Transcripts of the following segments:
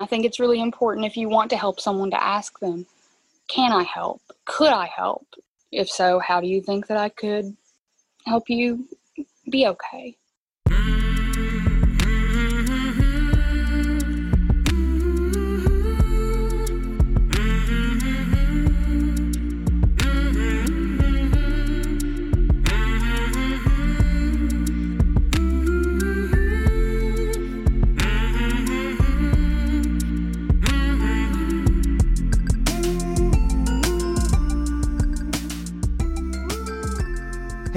I think it's really important if you want to help someone to ask them, can I help? Could I help? If so, how do you think that I could help you be okay?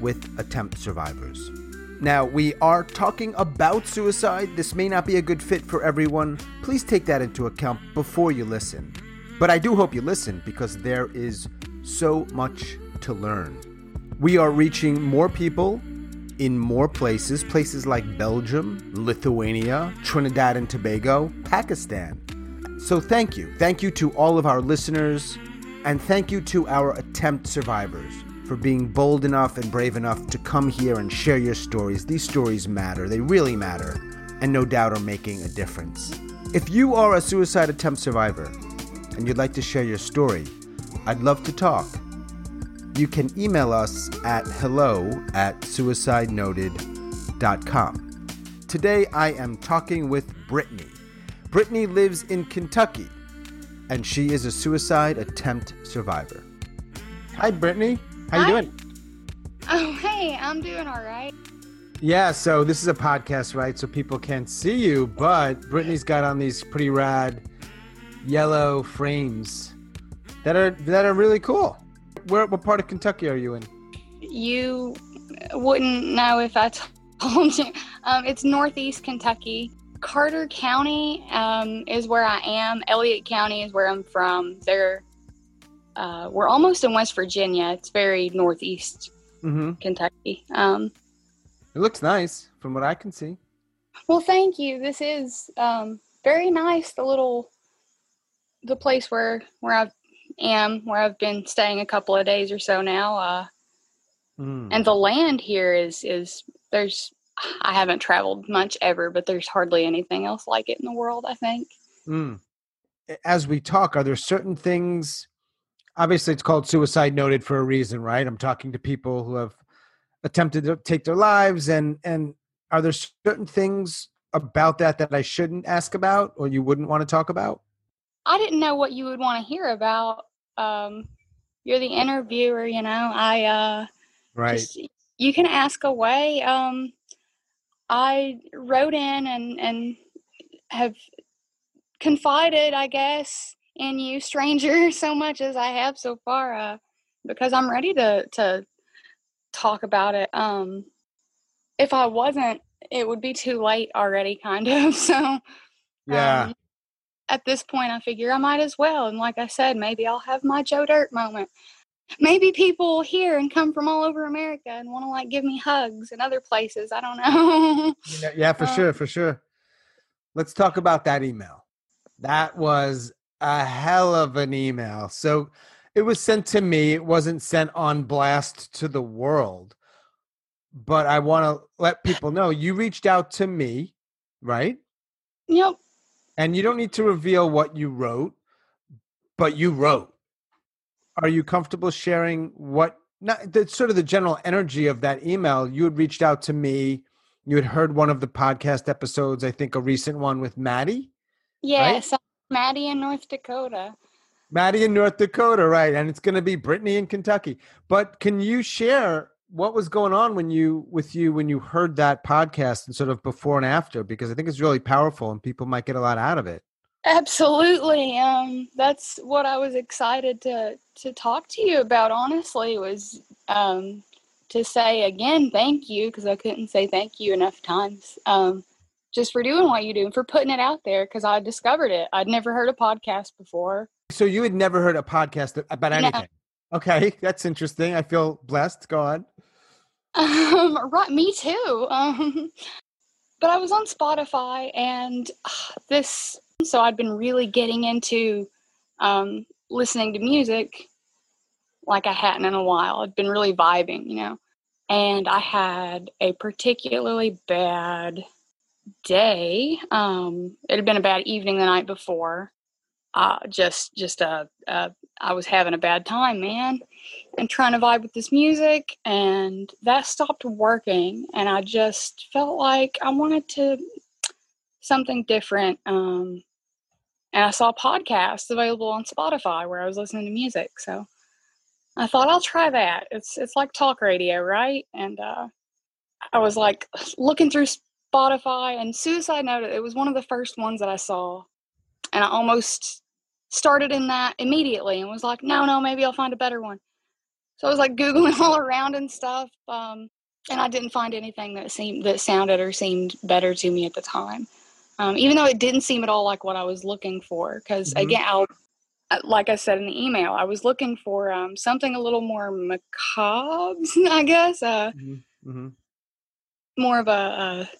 with attempt survivors. Now, we are talking about suicide. This may not be a good fit for everyone. Please take that into account before you listen. But I do hope you listen because there is so much to learn. We are reaching more people in more places, places like Belgium, Lithuania, Trinidad and Tobago, Pakistan. So thank you. Thank you to all of our listeners, and thank you to our attempt survivors for being bold enough and brave enough to come here and share your stories. These stories matter, they really matter, and no doubt are making a difference. If you are a suicide attempt survivor and you'd like to share your story, I'd love to talk. You can email us at hello at suicidenoted.com. Today I am talking with Brittany. Brittany lives in Kentucky and she is a suicide attempt survivor. Hi, Brittany. How Hi. you doing? Oh, hey, I'm doing all right. Yeah, so this is a podcast, right? So people can't see you, but Brittany's got on these pretty rad yellow frames that are that are really cool. Where what part of Kentucky are you in? You wouldn't know if I told you. Um, it's Northeast Kentucky. Carter County um, is where I am. Elliott County is where I'm from. They're uh, we're almost in West Virginia. It's very northeast Mm-hmm. Kentucky. Um, It looks nice from what I can see. well, thank you. This is um, very nice. The little the place where where I am, where I've been staying a couple of days or so now. Uh, Mm. and the land here is is there's I haven't traveled much ever, but there's hardly anything else like it in the world. I think. Mm. As we talk, are there certain things? Obviously, it's called suicide noted for a reason, right? I'm talking to people who have attempted to take their lives, and and are there certain things about that that I shouldn't ask about, or you wouldn't want to talk about? I didn't know what you would want to hear about. Um, you're the interviewer, you know. I uh, Right. just you can ask away. Um, I wrote in and and have confided, I guess, in you, stranger, so much as I have so far, uh, because I'm ready to to talk about it. Um, if I wasn't, it would be too late already, kind of. So yeah. um, at this point, I figure I might as well. And like I said, maybe I'll have my Joe Dirt moment. Maybe people hear and come from all over America and want to like give me hugs and other places. I don't know. yeah, for uh, sure, for sure. Let's talk about that email. That was a hell of an email. So it was sent to me. It wasn't sent on blast to the world. But I want to let people know you reached out to me, right? yep. And you don't need to reveal what you wrote, but you wrote. Are you comfortable sharing what not the sort of the general energy of that email? You had reached out to me. You had heard one of the podcast episodes, I think a recent one with Maddie. Yes. I'm Maddie in North Dakota. Maddie in North Dakota, right? And it's going to be Brittany in Kentucky. But can you share what was going on when you with you when you heard that podcast and sort of before and after? Because I think it's really powerful and people might get a lot out of it. Absolutely. Um, that's what I was excited to to talk to you about. Honestly, was um, to say again thank you because I couldn't say thank you enough times. Um, just for doing what you do and for putting it out there because I discovered it. I'd never heard a podcast before. So you had never heard a podcast about No. anything? Okay, that's interesting. I feel blessed. Go on. Um, right, me too. Um, but I was on Spotify and uh, this, so I'd been really getting into um, listening to music like I hadn't in a while. I'd been really vibing, you know. And I had a particularly bad day. Um, it had been a bad evening the night before. Uh, just, just a, a, I was having a bad time, man and trying to vibe with this music and that stopped working and i just felt like i wanted to something different um, and i saw podcasts available on spotify where i was listening to music so i thought i'll try that it's it's like talk radio right and uh, i was like looking through spotify and suicide note it was one of the first ones that i saw and i almost started in that immediately and was like no no maybe i'll find a better one so I was like googling all around and stuff, um, and I didn't find anything that seemed that sounded or seemed better to me at the time. Um, even though it didn't seem at all like what I was looking for, because Mhm. again, I'll, uh, like I said in the email, I was looking for um, something a little more macabre, I guess, uh, Mm-hmm. more of a, a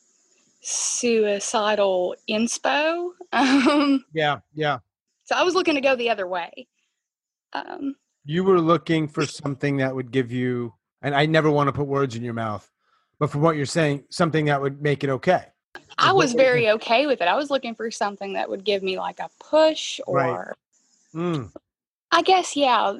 suicidal inspo. Um, Yeah, yeah. so I was looking to go the other way. Um, You were looking for something that would give you, and I never want to put words in your mouth, but from what you're saying, something that would make it okay. I was very okay with it. I was looking for something that would give me like a push or Right. Mm. I guess yeah,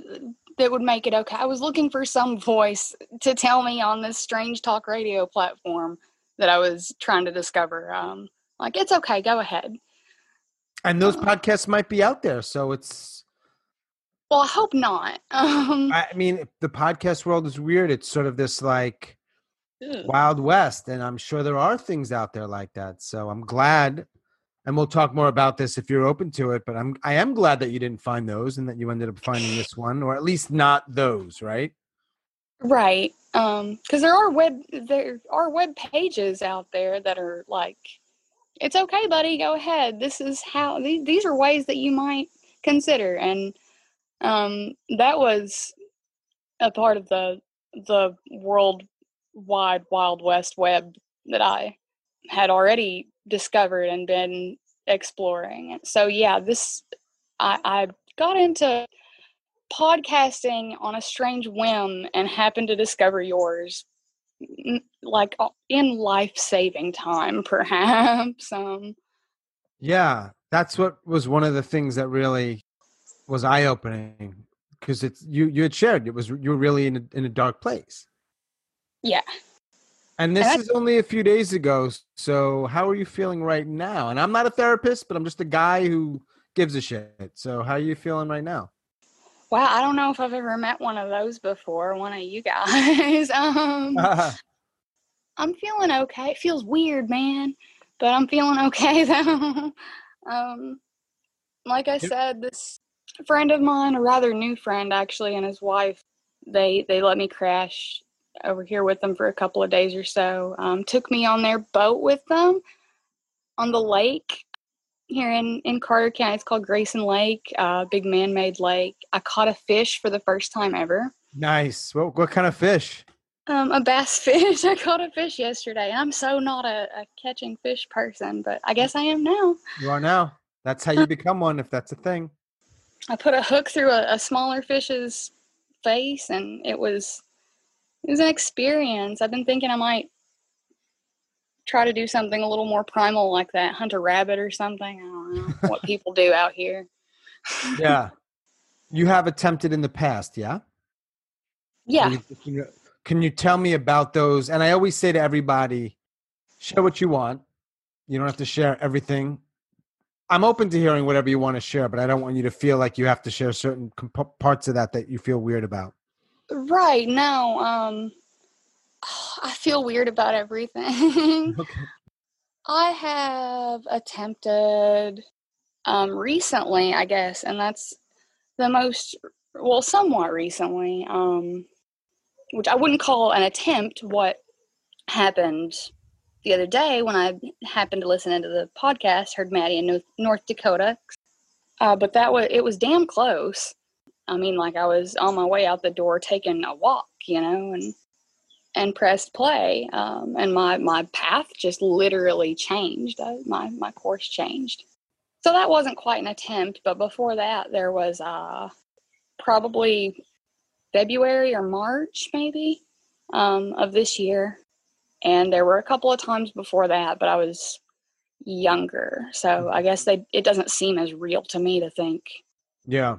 that would make it okay. I was looking for some voice to tell me on this strange talk radio platform that I was trying to discover. Um like it's okay, go ahead. And those podcasts might be out there, so it's. Well, I hope not. Um I mean, the podcast world is weird. It's sort of this like ugh. wild west, and I'm sure there are things out there like that. So I'm glad, and we'll talk more about this if you're open to it. But I'm I am glad that you didn't find those, and that you ended up finding this one, or at least not those, right? Right. Um, because there are web there are web pages out there that are like, it's okay, buddy, go ahead. This is how these these are ways that you might consider, and um, that was a part of the the world wide wild west web that I had already discovered and been exploring. So yeah, this I, I got into podcasting on a strange whim and happened to discover yours like in life-saving time perhaps um Yeah, that's what was one of the things that really was eye opening because it's you you had shared it was you were really in a, in a dark place. yeah And this And is only a few days ago. So how are you feeling right now? And I'm not a therapist, but I'm just a guy who gives a shit. So how are you feeling right now? Wow i don't know if i've ever met one of those before one of you guys. Um i'm feeling okay. It feels weird man but i'm feeling okay though. Um like i said this friend of mine a rather new friend actually and his wife they they let me crash over here with them for a couple of days or so um, took me on their boat with them on the lake here in in carter county it's called grayson lake uh, big man-made lake i caught a fish for the first time ever nice. What what kind of fish? um, a bass fish. I caught a fish yesterday. I'm so not a, a catching fish person, but I guess I am now. You are now. That's how you become one if that's a thing. I put a hook through a, a smaller fish's face, and it was it was an experience. I've been thinking I might try to do something a little more primal like that, hunt a rabbit or something. I don't know what people do out here. Yeah. You have attempted in the past, yeah? Yeah, Can you- Can you, tell me about those? And I always say to everybody, share what you want. You don't have to share everything. I'm open to hearing whatever you want to share, but I don't want you to feel like you have to share certain comp- parts of that that you feel weird about. right. No, um, I feel weird about everything. Okay. I have attempted um, recently, I guess, and that's the most well, somewhat recently, um, which I wouldn't call an attempt. What happened the other day when I happened to listen into the podcast, heard Maddie in North Dakota. Uh, but that was it was damn close. I mean, like I was on my way out the door taking a walk, you know, and and pressed play, um, and my my path just literally changed. Uh, my my course changed. So that wasn't quite an attempt, but before that, there was uh, probably February or March, maybe, um, of this year. And there were a couple of times before that, but I was younger. So I guess they, it doesn't seem as real to me to think yeah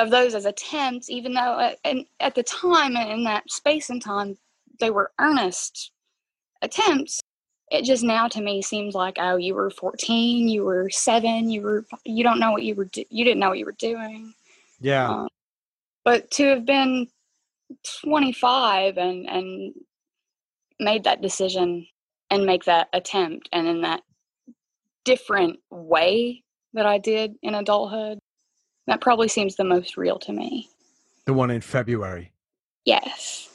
of those as attempts, even though at, and at the time in that space and time, they were earnest attempts. It just now to me seems like, oh, you were 14, you were seven, you were, you don't know what you were, do- you didn't know what you were doing. Yeah. Um, but to have been 25 and and made that decision and make that attempt and in that different way that I did in adulthood that probably seems the most real to me the one in February yes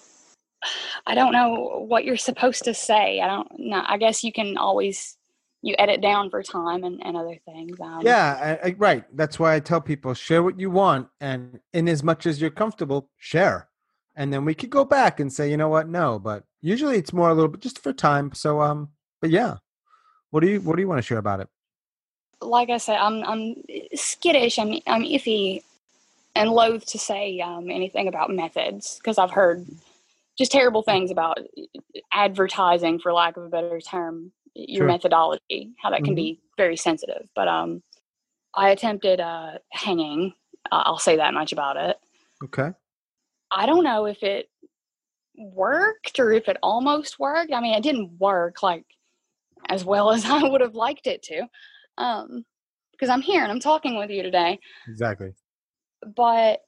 I don't know what you're supposed to say I don't know I guess you can always you edit down for time and, and other things um, yeah I, I, right that's why I tell people share what you want and in as much as you're comfortable share and then we could go back and say, you know what, no. But usually it's more a little bit just for time. So, um, but yeah, what do you what do you want to share about it? Like I said, I'm I'm skittish. I'm I'm iffy and loath to say um, anything about methods because I've heard just terrible things about advertising, for lack of a better term, your sure. methodology, how that can mm-hmm. be very sensitive. But um, I attempted uh, hanging. Uh, I'll say that much about it. Okay. I don't know if it worked or if it almost worked. I mean, it didn't work like as well as I would have liked it to. Um, because I'm here and I'm talking with you today. Exactly. But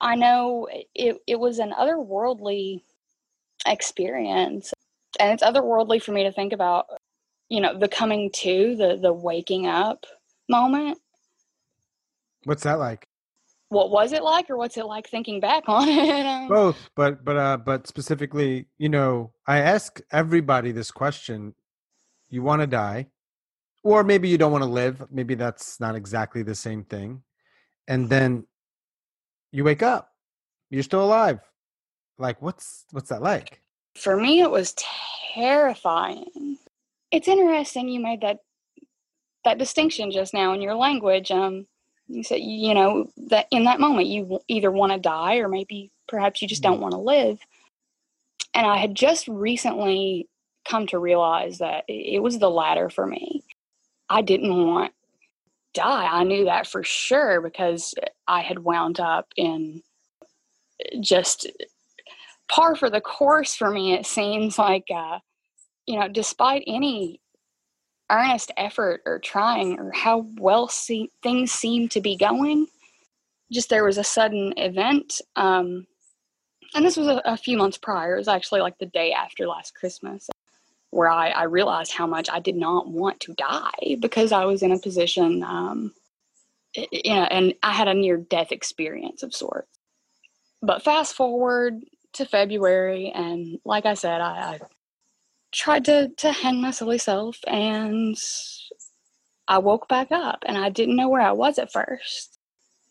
I know it it was an otherworldly experience. And it's otherworldly for me to think about, you know, the coming to, the the waking up moment. What's that like? what was it like or what's it like thinking back on it um, both but but uh but specifically you know i ask everybody this question you want to die or maybe you don't want to live maybe that's not exactly the same thing and then you wake up you're still alive like what's what's that like for me it was terrifying it's interesting you made that that distinction just now in your language um you said, you know, that in that moment you either want to die or maybe perhaps you just don't mm-hmm. want to live. And I had just recently come to realize that it was the latter for me. I didn't want die. I knew that for sure because I had wound up in just par for the course for me. It seems like, uh, you know, despite any earnest effort or trying or how well things seem to be going. Just there was a sudden event. Um, and this was a, a, few months prior. It was actually like the day after last Christmas where I, I realized how much I did not want to die because I was in a position, um, you know, and I had a near death experience of sorts. But fast forward to February, and like I said, I, I tried to to hang my silly self and I woke back up and I didn't know where I was at first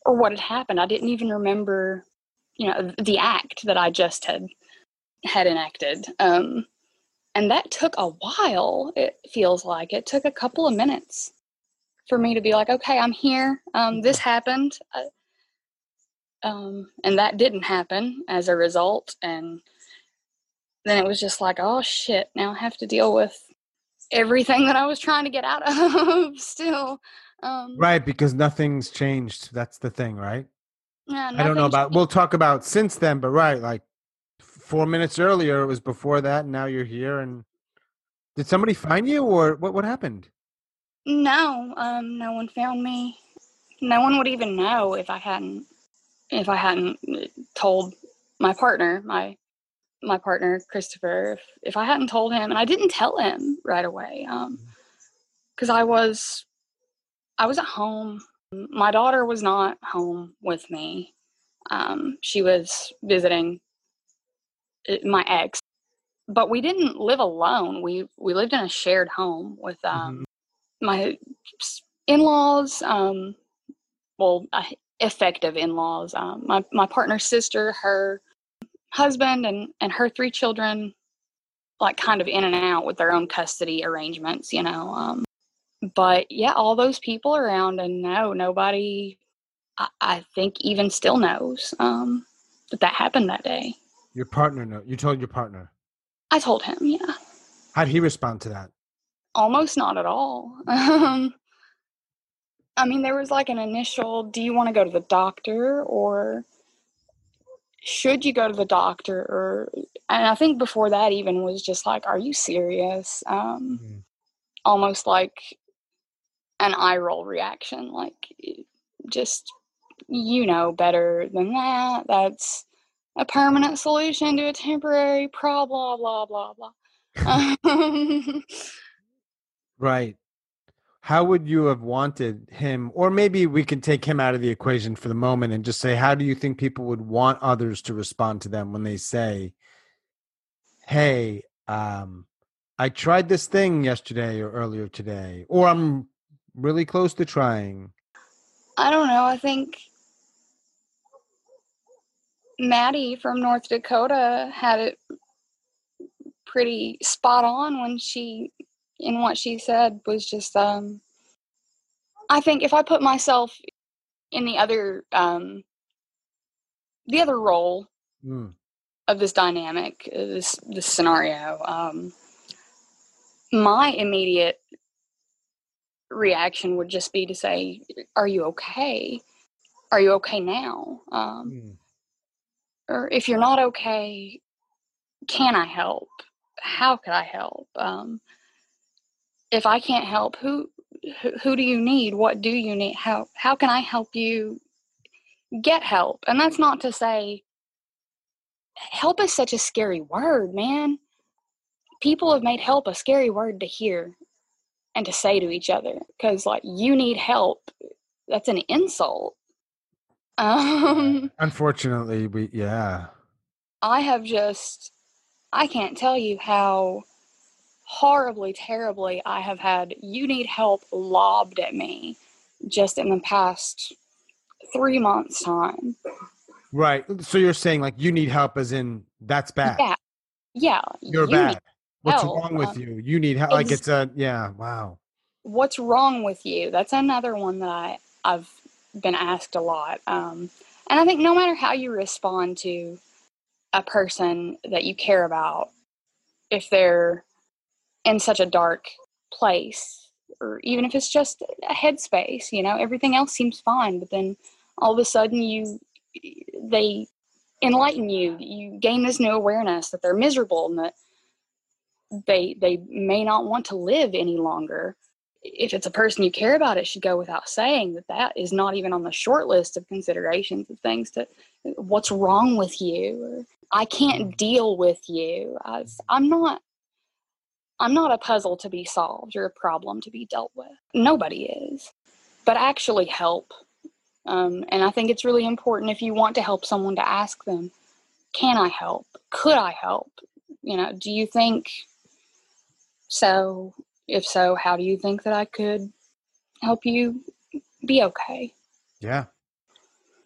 or what had happened. I didn't even remember, you know, the act that I just had had enacted. Um, and that took a while. It feels like it took a couple of minutes for me to be like, okay, I'm here. Um, this happened. Uh, um, and that didn't happen as a result. And then it was just like, oh shit, now I have to deal with everything that I was trying to get out of still. Um, right, because nothing's changed. That's the thing, right? Yeah, I don't know about. We'll talk about since then, but right, like four minutes earlier, it was before that, and now you're here. And did somebody find you, or what? What happened? No, um, no one found me. No one would even know if I hadn't if I hadn't uh, told my partner, my my partner Christopher if, if I hadn't told him and I didn't tell him right away um cuz I was I was at home my daughter was not home with me um she was visiting my ex but we didn't live alone. We we lived in a shared home with um, mm-hmm. my in-laws. Um, well, uh, effective in-laws. Um, my my partner's sister, her husband, and and her three children, like kind of in and out with their own custody arrangements. You know. Um, but yeah, all those people around, and no, nobody. I, I think even still knows um, that that happened that day. Your partner know. You told your partner. I told him, yeah. How'd he respond to that? Almost not at all. Um, I mean, there was like an initial do you want to go to the doctor or should you go to the doctor? Or, and I think before that even was just like, are you serious? Um, mm-hmm. Almost like an eye roll reaction. Like, just, you know better than that. That's a permanent solution to a temporary problem, blah, blah, blah, blah. right. How would you have wanted him, or maybe we can take him out of the equation for the moment and just say, how do you think people would want others to respond to them when they say, hey, um, I tried this thing yesterday or earlier today, or I'm really close to trying? I don't know. I think Maddie from North Dakota had it pretty spot on when she in what she said was just um I think if I put myself in the other um the other role mm. of this dynamic uh, this this scenario um my immediate reaction would just be to say are you okay? Are you okay now? Um mm or if you're not okay, can I help? How could I help? Um, if I can't help, who, who who do you need? What do you need? How how can I help you get help? And that's not to say help is such a scary word, man. People have made help a scary word to hear and to say to each other because like you need help that's an insult um, Unfortunately, we yeah. I have just I can't tell you how horribly terribly I have had you need help lobbed at me just in the past 3 months time. Right. So you're saying like you need help as in that's bad. Yeah. Yeah. You're you bad. What's help. wrong with um, you? You need help. Like it's a yeah, wow. What's wrong with you? That's another one that I I've been asked a lot. Um, and I think no matter how you respond to a person that you care about, if they're in such a dark place, or even if it's just a headspace, you know, everything else seems fine, but then all of a sudden you, they enlighten you, you gain this new awareness that they're miserable and that they they may not want to live any longer if it's a person you care about, it should go without saying that that is not even on the short list of considerations of things to what's wrong with you or I can't mm. deal with you. I, I'm not. I'm not a puzzle to be solved or a problem to be dealt with. Nobody is, but actually help. Um, and I think it's really important if you want to help someone to ask them, "Can I help? Could I help? You know, do you think so? If so, how do you think that I could help you be okay? Yeah.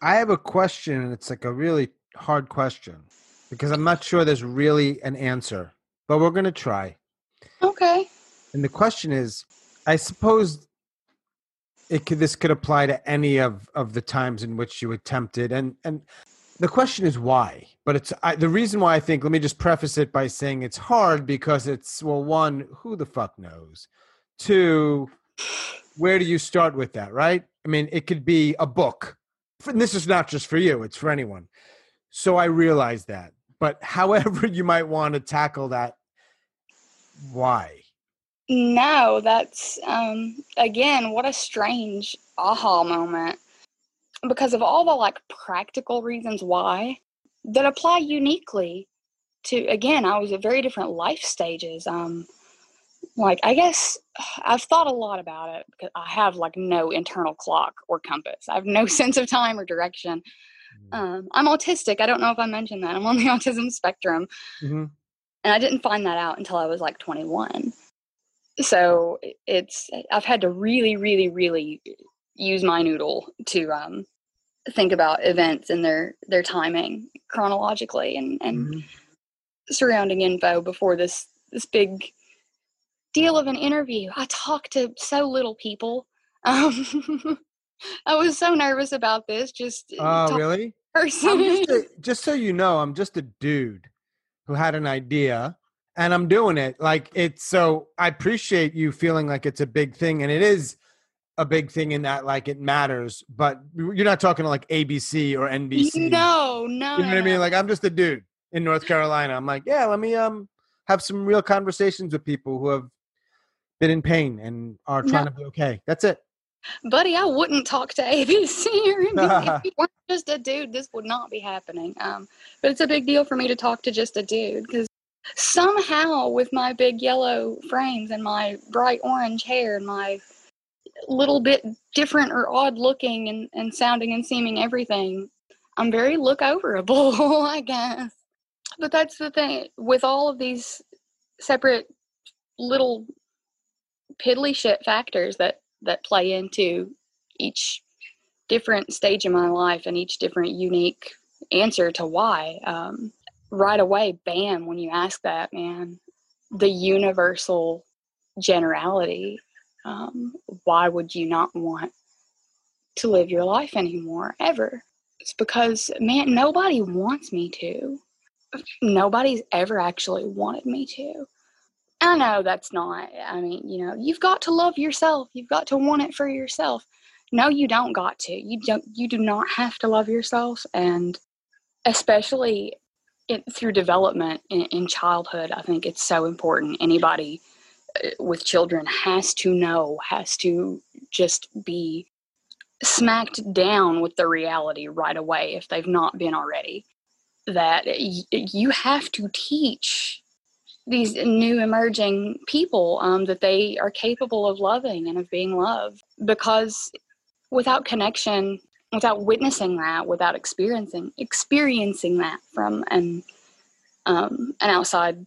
I have a question, and it's like a really hard question because I'm not sure there's really an answer, but we're going to try. Okay. And the question is I suppose it could this could apply to any of of the times in which you attempted and and the question is why but it's I, the reason why i think let me just preface it by saying it's hard because it's well one who the fuck knows? Two where do you start with that right? I mean it could be a book. And this is not just for you it's for anyone. So i realize that. But however you might want to tackle that why? No that's um again what a strange aha moment. Because of all the like practical reasons why that apply uniquely to again i was at very different life stages um like i guess i've thought a lot about it because i have like no internal clock or compass i have no sense of time or direction mm-hmm. um, i'm autistic i don't know if i mentioned that i'm on the autism spectrum mm-hmm. And I didn't find that out until I was like 21. So it's, I've had to really, really, really use my noodle to um, think about events and their, their timing chronologically and, and mm-hmm. surrounding info before this, this big deal of an interview. I talked to so little people. Um, I was so nervous about this. Just oh, uh, really? Just, a, just so you know, I'm just a dude who had an idea and I'm doing it. Like it's so I appreciate you feeling like it's a big thing and it is a big thing in that like it matters, but you're not talking to like ABC or NBC. No, no. You know what I mean? Like I'm just a dude in North Carolina. I'm like, yeah, let me um have some real conversations with people who have been in pain and are trying no. to be okay. That's it buddy, I wouldn't talk to ABC or NBC. if you weren't just a dude, this would not be happening. Um, but it's a big deal for me to talk to just a dude because somehow, with my big yellow frames and my bright orange hair and my little bit different or odd looking and, and sounding and seeming everything, I'm very look overable, I guess. But that's the thing with all of these separate little piddly shit factors that that play into each different stage of my life and each different unique answer to why. Um, right away, bam, when you ask that, man, the universal generality um, why would you not want to live your life anymore ever? It's because, man, nobody wants me to. Nobody's ever actually wanted me to. I know that's not, I mean, you know, you've got to love yourself. You've got to want it for yourself. No, you don't got to. You don't, you do not have to love yourself. And especially it, through development in, in childhood, I think it's so important. Anybody with children has to know, has to just be smacked down with the reality right away if they've not been already. That you have to teach these new emerging people um, that they are capable of loving and of being loved because without connection without witnessing that without experiencing experiencing that from an um, an outside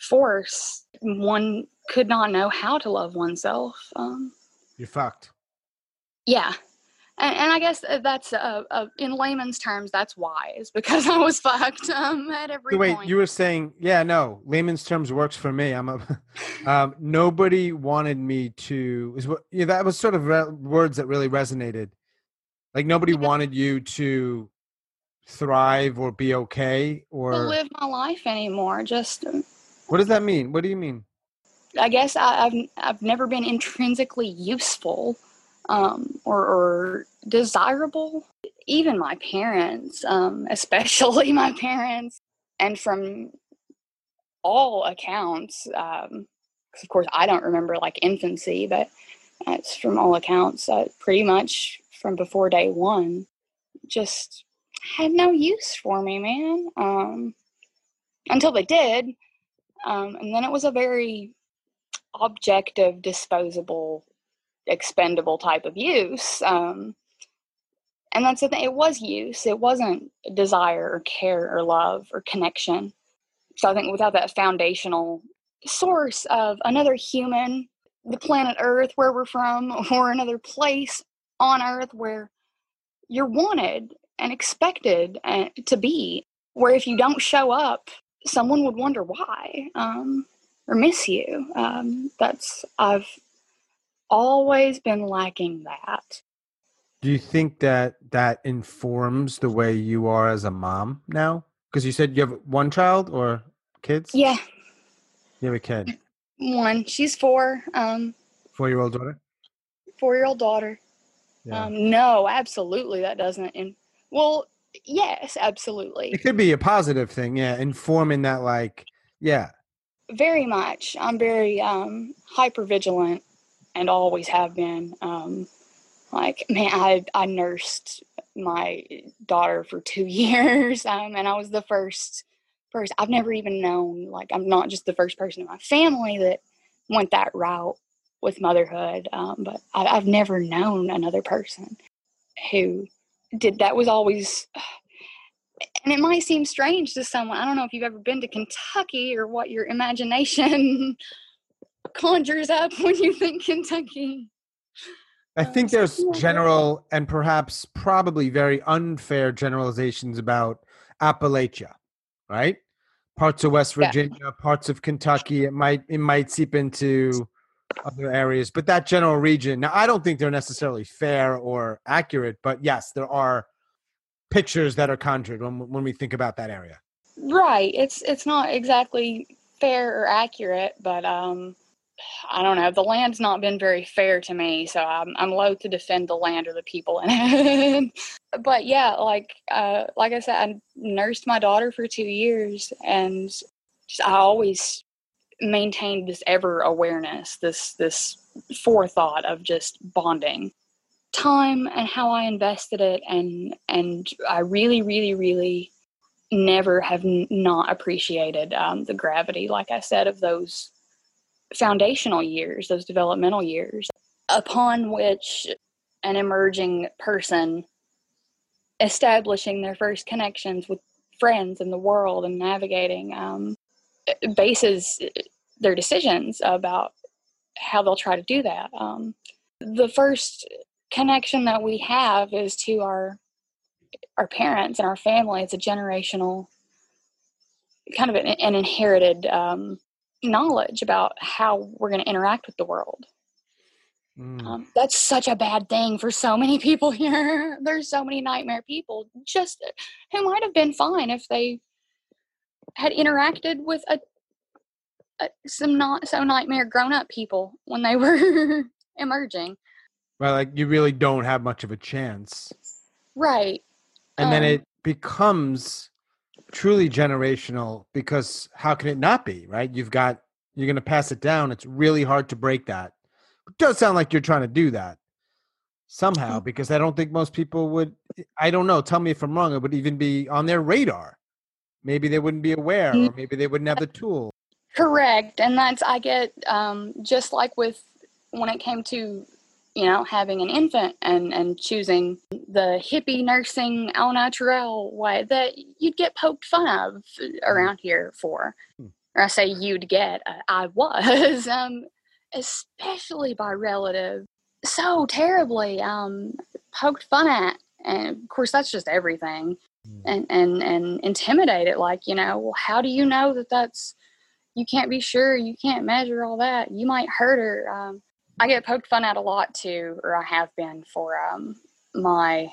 force one could not know how to love oneself um, you're fucked yeah and, and I guess that's uh, uh, in layman's terms, that's wise because I was fucked um, at every Wait, point. you were saying, yeah, no, layman's terms works for me. I'm a, um, nobody wanted me to. Is what yeah, that was sort of re- words that really resonated. Like nobody yeah. wanted you to thrive or be okay or to live my life anymore. Just uh what does that mean? What do you mean? I guess I, I've I've never been intrinsically useful um, or, or, desirable. Even my parents, um, especially my parents, and from all accounts, um, of course I don't remember like infancy, but it's from all accounts, uh, pretty much from before day one, just had no use for me, man. Um, until they did, um, and then it was a very objective, disposable expendable type of use. Um, and that's the thing, it was use, it wasn't desire or care or love or connection. So I think without that foundational source of another human, the planet Earth, where we're from, or another place on Earth where you're wanted and expected uh, to be, where if you don't show up, someone would wonder why um, or miss you. Um, that's I've always been lacking that. Do you think that that informs the way you are as a mom now? Because you said you have one child or kids? Yeah. You have a kid. One. She's four. Um, four year old daughter? Four year old daughter. Yeah. Um, no, absolutely that doesn't. In- well, yes, absolutely. It could be a positive thing, yeah. Informing that, like, yeah. Very much. I'm very um, hyper vigilant and always have been. Um, like, man, I I nursed my daughter for two years, um, and I was the first first. I've never even known. Like, I'm not just the first person in my family that went that route with motherhood, um, but I, I've never known another person who did that. Was always And it might seem strange to someone. I don't know if you've ever been to Kentucky or what your imagination conjures up when you think Kentucky. I oh, think there's general and perhaps probably very unfair generalizations about Appalachia, right? Parts of West Virginia, yeah. parts of Kentucky. It might it might seep into other areas, but that general region. Now, I don't think they're necessarily fair or accurate, but yes, there are pictures that are conjured when when we think about that area. Right. It's it's not exactly fair or accurate, but um I don't know. The land's not been very fair to me, so I'm I'm loath to defend the land or the people in it. but yeah, like uh, like I said, I nursed my daughter for two years, and just, I always maintained this ever awareness, this this forethought of just bonding, time and how I invested it, and and I really, really, really never have n- not appreciated um, the gravity, like I said, of those foundational years, those developmental years, upon which an emerging person establishing their first connections with friends in the world and navigating um, bases their decisions about how they'll try to do that. Um, the first connection that we have is to our our parents and our family. It's a generational kind of an, an inherited um, knowledge about how we're going to interact with the world. Mm. Um, that's such a bad thing for so many people here. There's so many nightmare people just who might have been fine if they had interacted with a, a some not so nightmare grown up people when they were emerging. Well, like you really don't have much of a chance. Right. And um, then it becomes truly generational because how can it not be, right? You've got you're going to pass it down. It's really hard to break that. It does sound like you're trying to do that somehow mm. because I don't think most people would I don't know, tell me if I'm wrong, it would even be on their radar. Maybe they wouldn't be aware or maybe they wouldn't have the tool. Correct. And that's I get um just like with when it came to you know, having an infant and, and choosing the hippie nursing au naturel way that you'd get poked fun of around here for. Hmm. Or I say you'd get, uh, I was, um, especially by relatives, so terribly um, poked fun at. And of course, that's just everything. Hmm. And, and, and intimidated, like, you know, well, how do you know that that's, you can't be sure, you can't measure all that, you might hurt her. Um, I get poked fun at a lot too, or I have been for um, my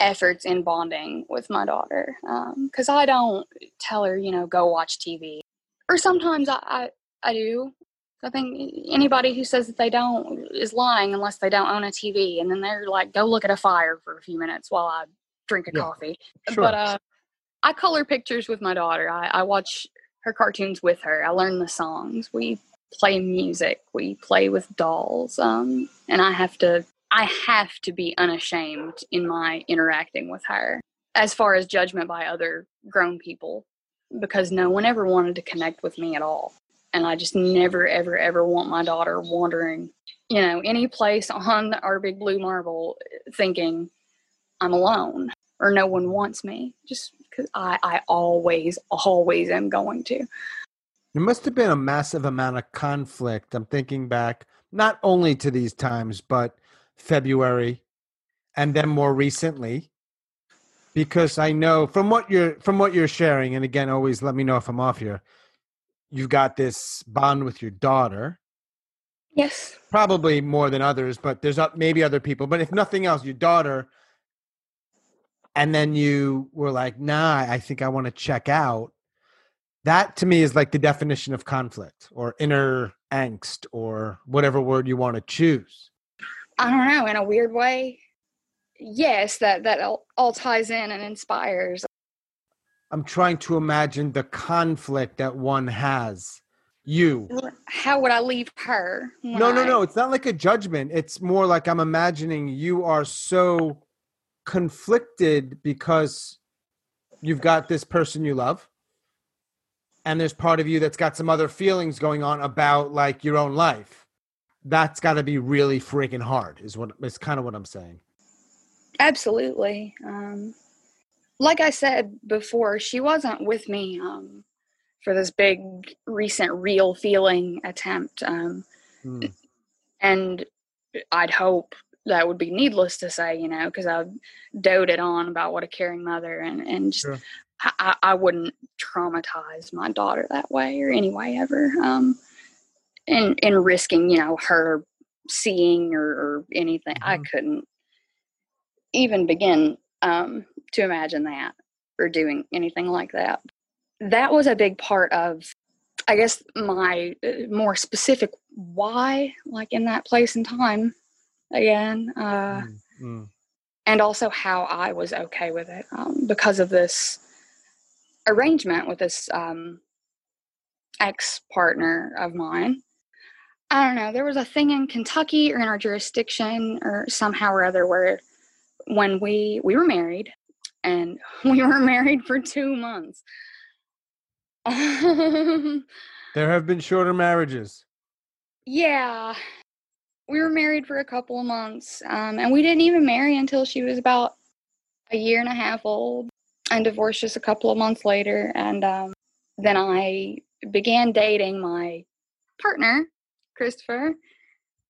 efforts in bonding with my daughter. Because um, I don't tell her, you know, go watch TV. Or sometimes I, I, I do. I think anybody who says that they don't is lying unless they don't own a TV. And then they're like, go look at a fire for a few minutes while I drink a yeah, coffee. Sure. But uh, I color pictures with my daughter. I, I watch her cartoons with her. I learn the songs. We play music. We play with dolls. Um, and I have to I have to be unashamed in my interacting with her as far as judgment by other grown people because no one ever wanted to connect with me at all. And I just never, ever, ever want my daughter wandering, you know, any place on our big blue marble thinking I'm alone or no one wants me just because I, I always, always am going to. There must have been a massive amount of conflict. I'm thinking back not only to these times, but February and then more recently. Because I know from what you're from what you're sharing, and again, always let me know if I'm off here. You've got this bond with your daughter. Yes. Probably more than others, but there's maybe other people. But if nothing else, your daughter. And then you were like, nah, I think I want to check out that to me is like the definition of conflict or inner angst or whatever word you want to choose. I don't know in a weird way. Yes that that all, ties in and inspires. I'm trying to imagine the conflict that one has. You. How would i leave her no no I... no it's not like a judgment. It's more like i'm imagining you are so conflicted because you've got this person you love and there's part of you that's got some other feelings going on about like your own life that's got to be really freaking hard is what is kind of what i'm saying absolutely um like I said before, she wasn't with me um, for this big recent real feeling attempt. Um, mm. And I'd hope that would be needless to say, you know, because I doted on about what a caring mother and, and just, sure. I, I, wouldn't traumatize my daughter that way or any way ever. Um, and, and risking, you know, her seeing or, or anything. Mm-hmm. I couldn't even begin um, to imagine that or doing anything like that. That was a big part of, I guess, my uh, more specific why, like in that place and time again. Uh, mm-hmm. And also how I was okay with it um, because of this arrangement with this um, ex partner of mine. I don't know. There was a thing in Kentucky or in our jurisdiction or somehow or other where when we we were married and we were married for two months. there have been shorter marriages. Yeah, we were married for a couple of months, um, and we didn't even marry until she was about a year and a half old, and divorced just a couple of months later. And um, then I began dating my partner, Christopher.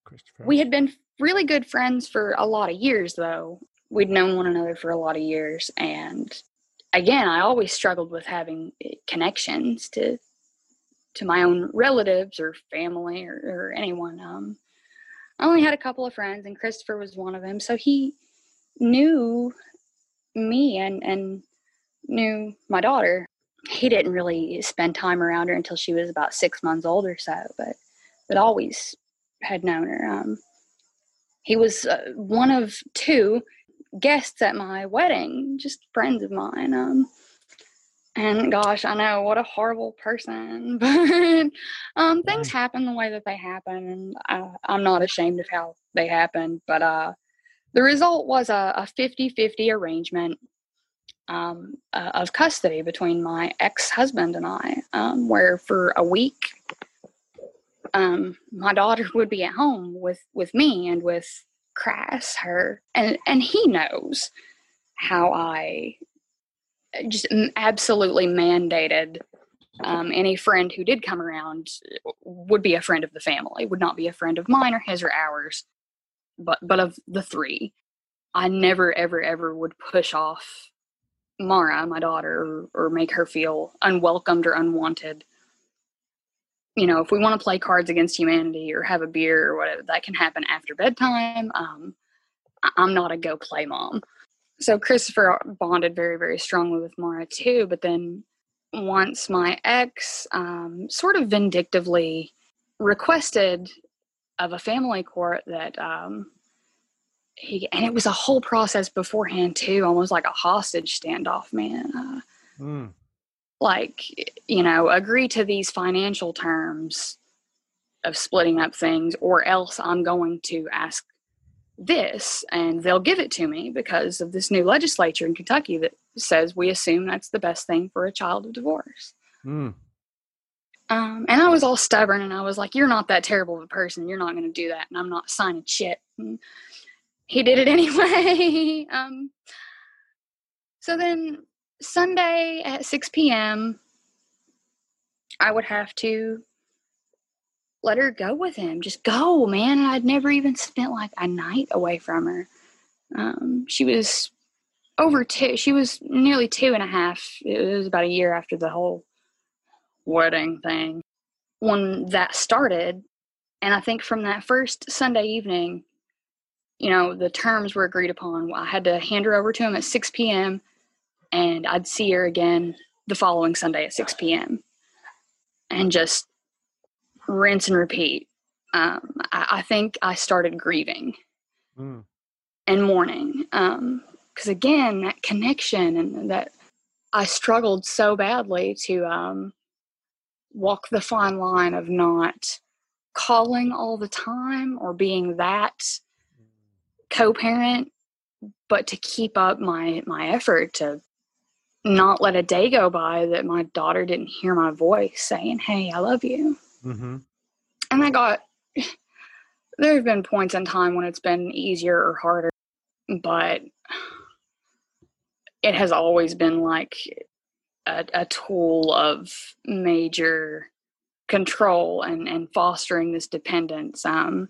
Christopher. We had been really good friends for a lot of years, though. We'd known one another for a lot of years, and again, I always struggled with having eh, connections to to my own relatives or family or, or anyone. Um, I only had a couple of friends, and Christopher was one of them. So he knew me and and knew my daughter. He didn't really spend time around her until she was about six months old or so, but but always had known her. Um, he was uh, one of two guests at my wedding, just friends of mine. Um, and gosh, I know what a horrible person, but um, things happen the way that they happen, and I, I'm not ashamed of how they happened. But uh, the result was a, a 50-50 arrangement um, uh, of custody between my ex-husband and I, um, where for a week, um, my daughter would be at home with with me and with Crass, her, and and he knows how I just absolutely mandated um, any friend who did come around would be a friend of the family, would not be a friend of mine or his or ours, but but of the three. I never ever ever would push off Mara, my daughter, or, or make her feel unwelcomed or unwanted. You know, if we want to play Cards Against Humanity or have a beer or whatever, that can happen after bedtime. Um, I'm not a go play mom so Christopher bonded very, very strongly with Mara too. But then once my ex um, sort of vindictively requested of a family court that um, he, and it was a whole process beforehand too, almost like a hostage standoff, man. Uh, mm. Like, you know, agree to these financial terms of splitting up things, or else I'm going to ask this and they'll give it to me because of this new legislature in Kentucky that says we assume that's the best thing for a child of divorce. Mm. Um, and I was all stubborn and I was like, You're not that terrible of a person. You're not going to do that. And I'm not signing shit. And he did it anyway. um, so then Sunday at 6 p.m., I would have to let her go with him. Just go, man. And I'd never even spent like a night away from her. Um, she was over two. She was nearly two and a half. It was about a year after the whole wedding thing when that started. And I think from that first Sunday evening, you know, the terms were agreed upon. I had to hand her over to him at 6 p.m. and I'd see her again the following Sunday at 6 p.m. And just rinse and repeat. Um, I, I, think I started grieving mm. and mourning because um, again, that connection and that I struggled so badly to um, walk the fine line of not calling all the time or being that co-parent, but to keep up my my effort to not let a day go by that my daughter didn't hear my voice saying, "Hey, I love you." Mm-hmm. And I got, there have been points in time when it's been easier or harder, but it has always been like a, a tool of major control and, and fostering this dependence um,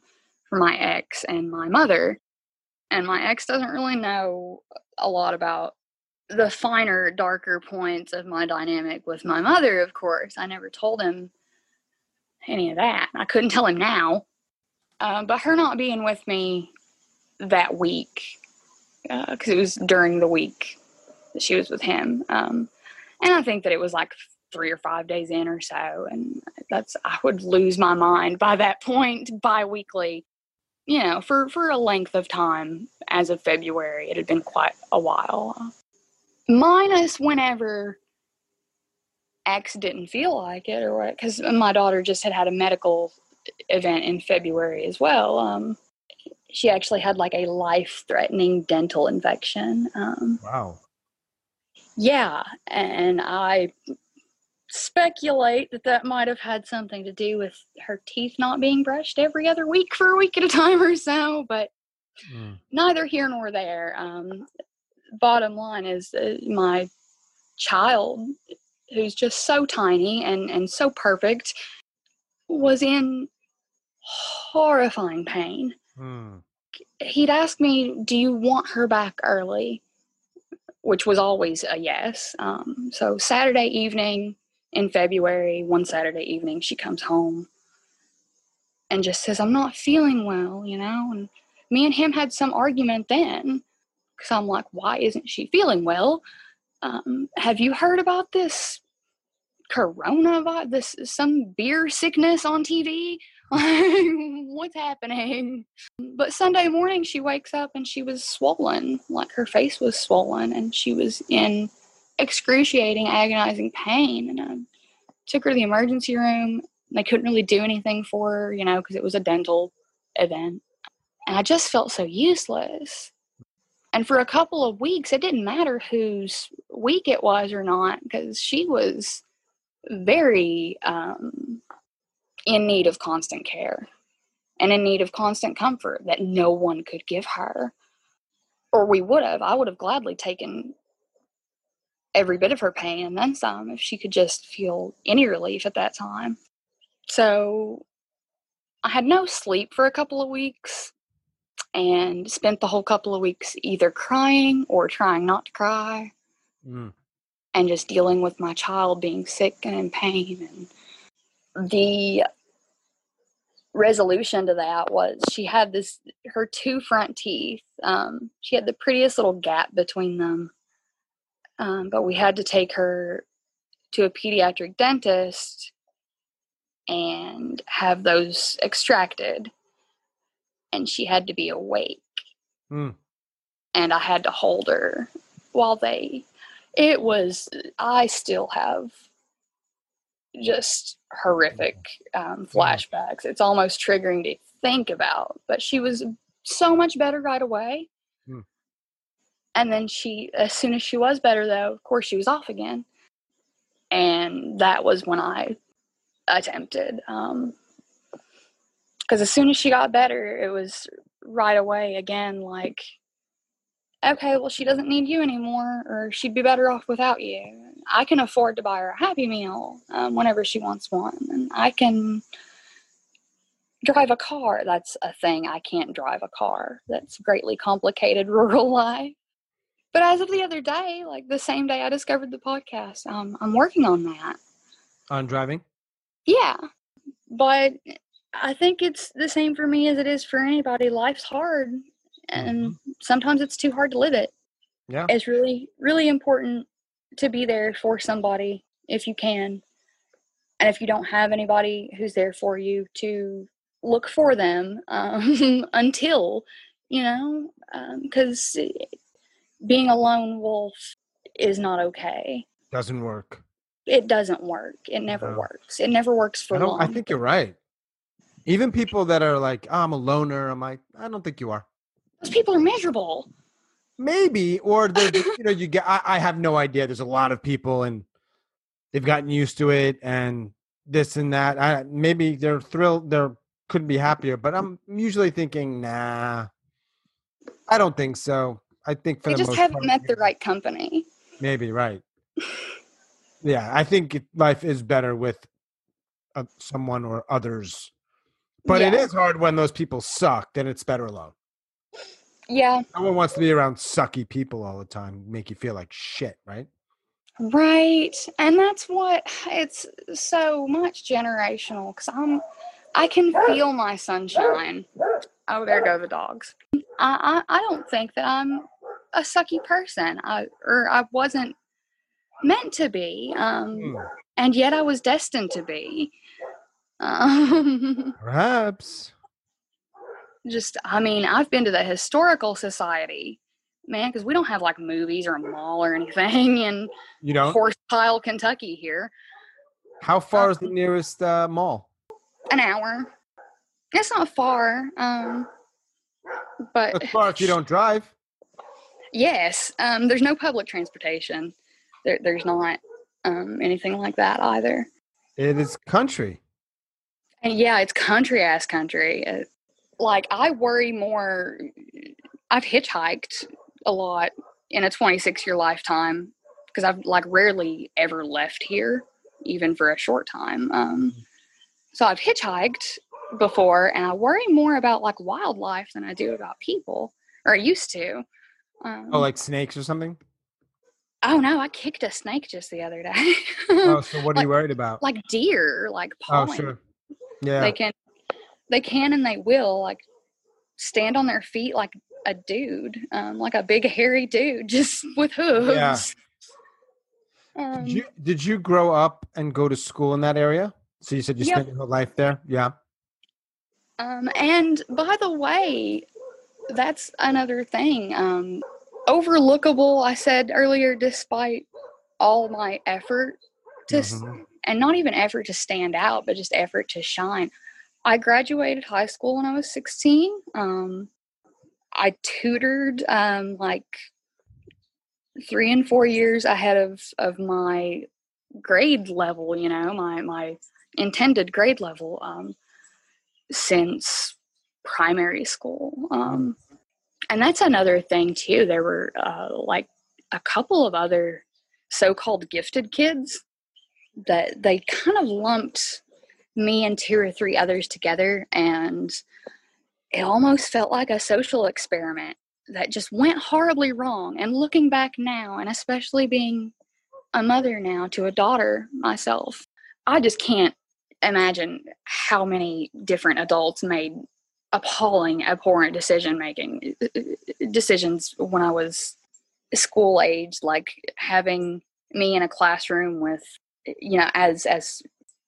for my ex and my mother. And my ex doesn't really know a lot about the finer, darker points of my dynamic with my mother, of course. I never told him any of that. I couldn't tell him now. Uh, but her not being with me that week, because uh, it was during the week that she was with him. Um, and I think that it was like three or five days in or so. And that's, I would lose my mind by that point bi weekly. You know, for, for a length of time as of February, it had been quite a while. Minus whenever X didn't feel like it or what, because my daughter just had had a medical event in February as well. Um, she actually had like a life threatening dental infection. Um, wow. Yeah. And I speculate that that might have had something to do with her teeth not being brushed every other week for a week at a time or so, but mm. neither here nor there. Um, bottom line is uh, my child, who's just so tiny and, and so perfect, was in horrifying pain. Mm. He'd ask me, Do you want her back early? Which was always a yes. Um, so Saturday evening, in February, one Saturday evening, she comes home and just says, I'm not feeling well, you know? And me and him had some argument then because I'm like, why isn't she feeling well? Um, have you heard about this coronavirus, this some beer sickness on TV? What's happening? But Sunday morning, she wakes up and she was swollen, like her face was swollen, and she was in excruciating, agonizing pain. And I took her to the emergency room. They couldn't really do anything for her, you know, because it was a dental event. And I just felt so useless. And for a couple of weeks, it didn't matter whose week it was or not, because she was very um, in need of constant care and in need of constant comfort that no one could give her. Or we would have. I would have gladly taken every bit of her pain and then some if she could just feel any relief at that time. So I had no sleep for a couple of weeks and spent the whole couple of weeks either crying or trying not to cry mm. and just dealing with my child being sick and in pain. And the resolution to that was she had this, her two front teeth, um, she had the prettiest little gap between them um, but we had to take her to a pediatric dentist and have those extracted. And she had to be awake. Mm. And I had to hold her while they, it was, I still have just horrific um, flashbacks. It's almost triggering to think about. But she was so much better right away. And then she, as soon as she was better, though, of course, she was off again. And that was when I attempted. Um, because as soon as she got better, it was right away again like, okay, well, she doesn't need you anymore, or she'd be better off without you. I can afford to buy her a Happy Meal um, whenever she wants one, and I can drive a car. That's a thing. I can't drive a car. That's greatly complicated rural life. But as of the other day, like the same day I discovered the podcast, um, I'm working on that. On driving? Yeah. But I think it's the same for me as it is for anybody. Life's hard and mm-hmm. sometimes it's too hard to live it. Yeah. It's really, really important to be there for somebody if you can. And if you don't have anybody who's there for you to look for them um, until, you know, because um, being a lone wolf is not okay. Doesn't work. It doesn't work. It never no. works. It never works for I long. I think you're right. Even people that are like, oh, I'm a loner. I'm like, I don't think you are. Those people are miserable. Maybe, or you know, you get. I, I have no idea. There's a lot of people, and they've gotten used to it, and this and that. I, maybe they're thrilled. They're couldn't be happier. But I'm usually thinking, nah, I don't think so I think for we just haven't part, met the right company. Maybe right. yeah, I think life is better with uh, someone or others, but it Yeah. is hard when those people suck. Then it's better alone. Yeah, No one wants to be around sucky people all the time, make you feel like shit, right? right. And that's what it's so much generational because I'm, I can feel my sunshine. Oh, there go the dogs. I, I, I don't think that I'm a sucky person. I, or I wasn't meant to be. Um, Hmm, and yet I was destined to be. Um, Perhaps. just, I mean, I've been to the historical society, man, because we don't have like movies or a mall or anything in You know, Horse Horsepile, Kentucky here. how far is the nearest uh, mall? An hour. It's not far. Um, but As far if you don't drive. yes, um, there's no public transportation. There, there's not um, anything like that either. It is country. And yeah, it's country ass country. Uh, like I worry more. I've hitchhiked a lot in a 26 year lifetime because I've like rarely ever left here, even for a short time. Um, so I've hitchhiked before, and I worry more about like wildlife than I do about people, or I used to. Um, Oh, like snakes or something? oh no, I kicked a snake just the other day. Oh, so what are you worried about? like deer, like Oh, sure. Yeah. they can they can and they will like stand on their feet like a dude um like a big hairy dude just with hooves um, Did you did you grow up and go to school in that area? So you said you Yep. spent your whole life there? Yeah. Um and by the way that's another thing um overlookable i said earlier despite all my effort to Mhm. and not even effort to stand out, but just effort to shine. I graduated high school when I was 16. Um, I tutored um, like three and four years ahead of, of my grade level, you know, my, my intended grade level um, since primary school. Um, and that's another thing, too. There were uh, like a couple of other so called gifted kids that they kind of lumped me and two or three others together and it almost felt like a social experiment that just went horribly wrong and looking back now and especially being a mother now to a daughter myself i just can't imagine how many different adults made appalling abhorrent decision making decisions when i was school age like having me in a classroom with you know as as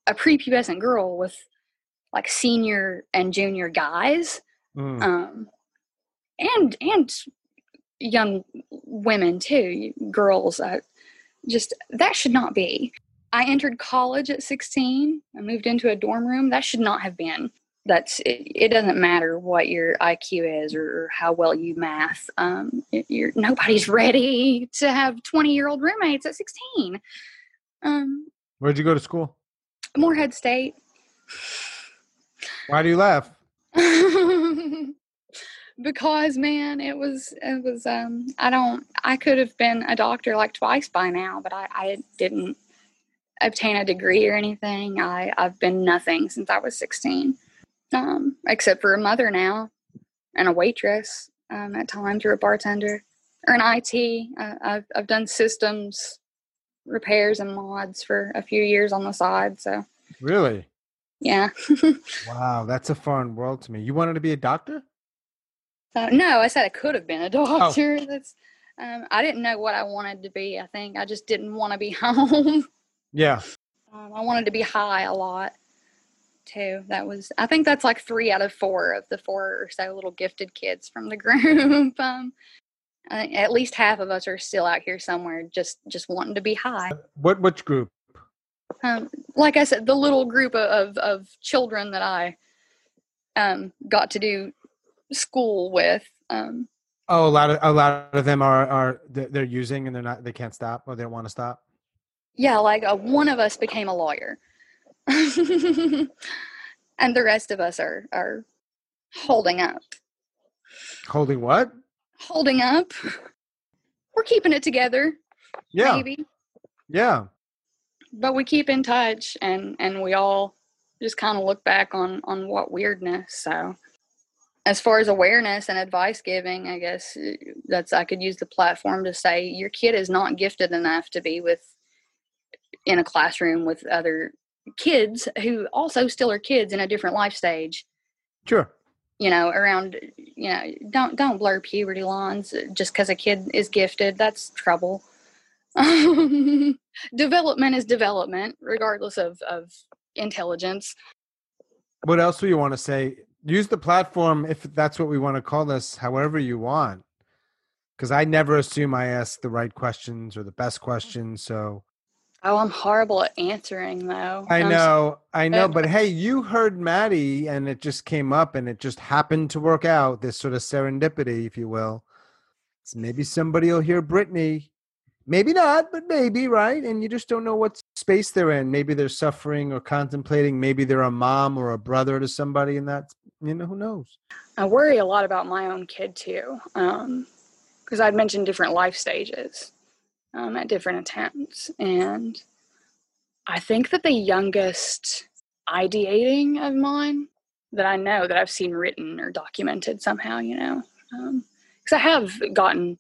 a prepubescent girl with like senior and junior guys Mm. um and and young women too girls uh, just that should not be i entered college at 16 i moved into a dorm room that should not have been that's it, it doesn't matter what your iq is or, or how well you math um you're nobody's ready to have 20 year old roommates at 16 um Where'd you go to school? Morehead State Why do you laugh? because man it was it was um i don't i could have been a doctor like twice by now but i i didn't obtain a degree or anything i i've been nothing since i was 16 um except for a mother now and a waitress um at times or a bartender or an it uh, i've i've done systems repairs and mods for a few years on the side so Really? yeah Wow, that's a foreign world to me. You wanted to be a doctor? Uh, no, I said I could have been a doctor. That's um, I didn't know what I wanted to be. I think I just didn't want to be home. Yeah. um, I wanted to be high a lot too. That was I think that's like three out of four of the four or so little gifted kids from the group. Um, I think at least half of us are still out here somewhere, just just wanting to be high. What which group? Um, like I said, the little group of of, of children that I um, got to do school with. Um, Oh, a lot of a lot of them are are they're they're using and they're not they can't stop or they don't want to stop. Yeah, like uh, one of us became a lawyer, and the rest of us are are holding up, Holding what? holding up. We're keeping it together, Yeah. maybe. Yeah. But we keep in touch and and we all just kind of look back on on what weirdness. So as far as awareness and advice giving, I guess uh, that's I could use the platform to say your kid is not gifted enough to be with in a classroom with other kids who also still are kids in a different life stage Sure. you know around you know don't don't blur puberty lines just because a kid is gifted that's trouble development is development regardless of of intelligence What else do you want to say? Use the platform if that's what we want to call this, however you want. Because I never assume I ask the right questions or the best questions. So oh i'm horrible at answering though I know, I know. But hey, you heard Maddie and it just came up and it just happened to work out this sort of serendipity, if you will. So maybe somebody will hear Brittany. Maybe not, but maybe, right? And you just don't know what space they're in. Maybe they're suffering or contemplating. Maybe they're a mom or a brother to somebody, and that's, you know, who knows? I worry a lot about my own kid too, um, because I'd mentioned different life stages um, at different attempts, and I think that the youngest ideating of mine that I know that I've seen written or documented somehow, you know, because I have gotten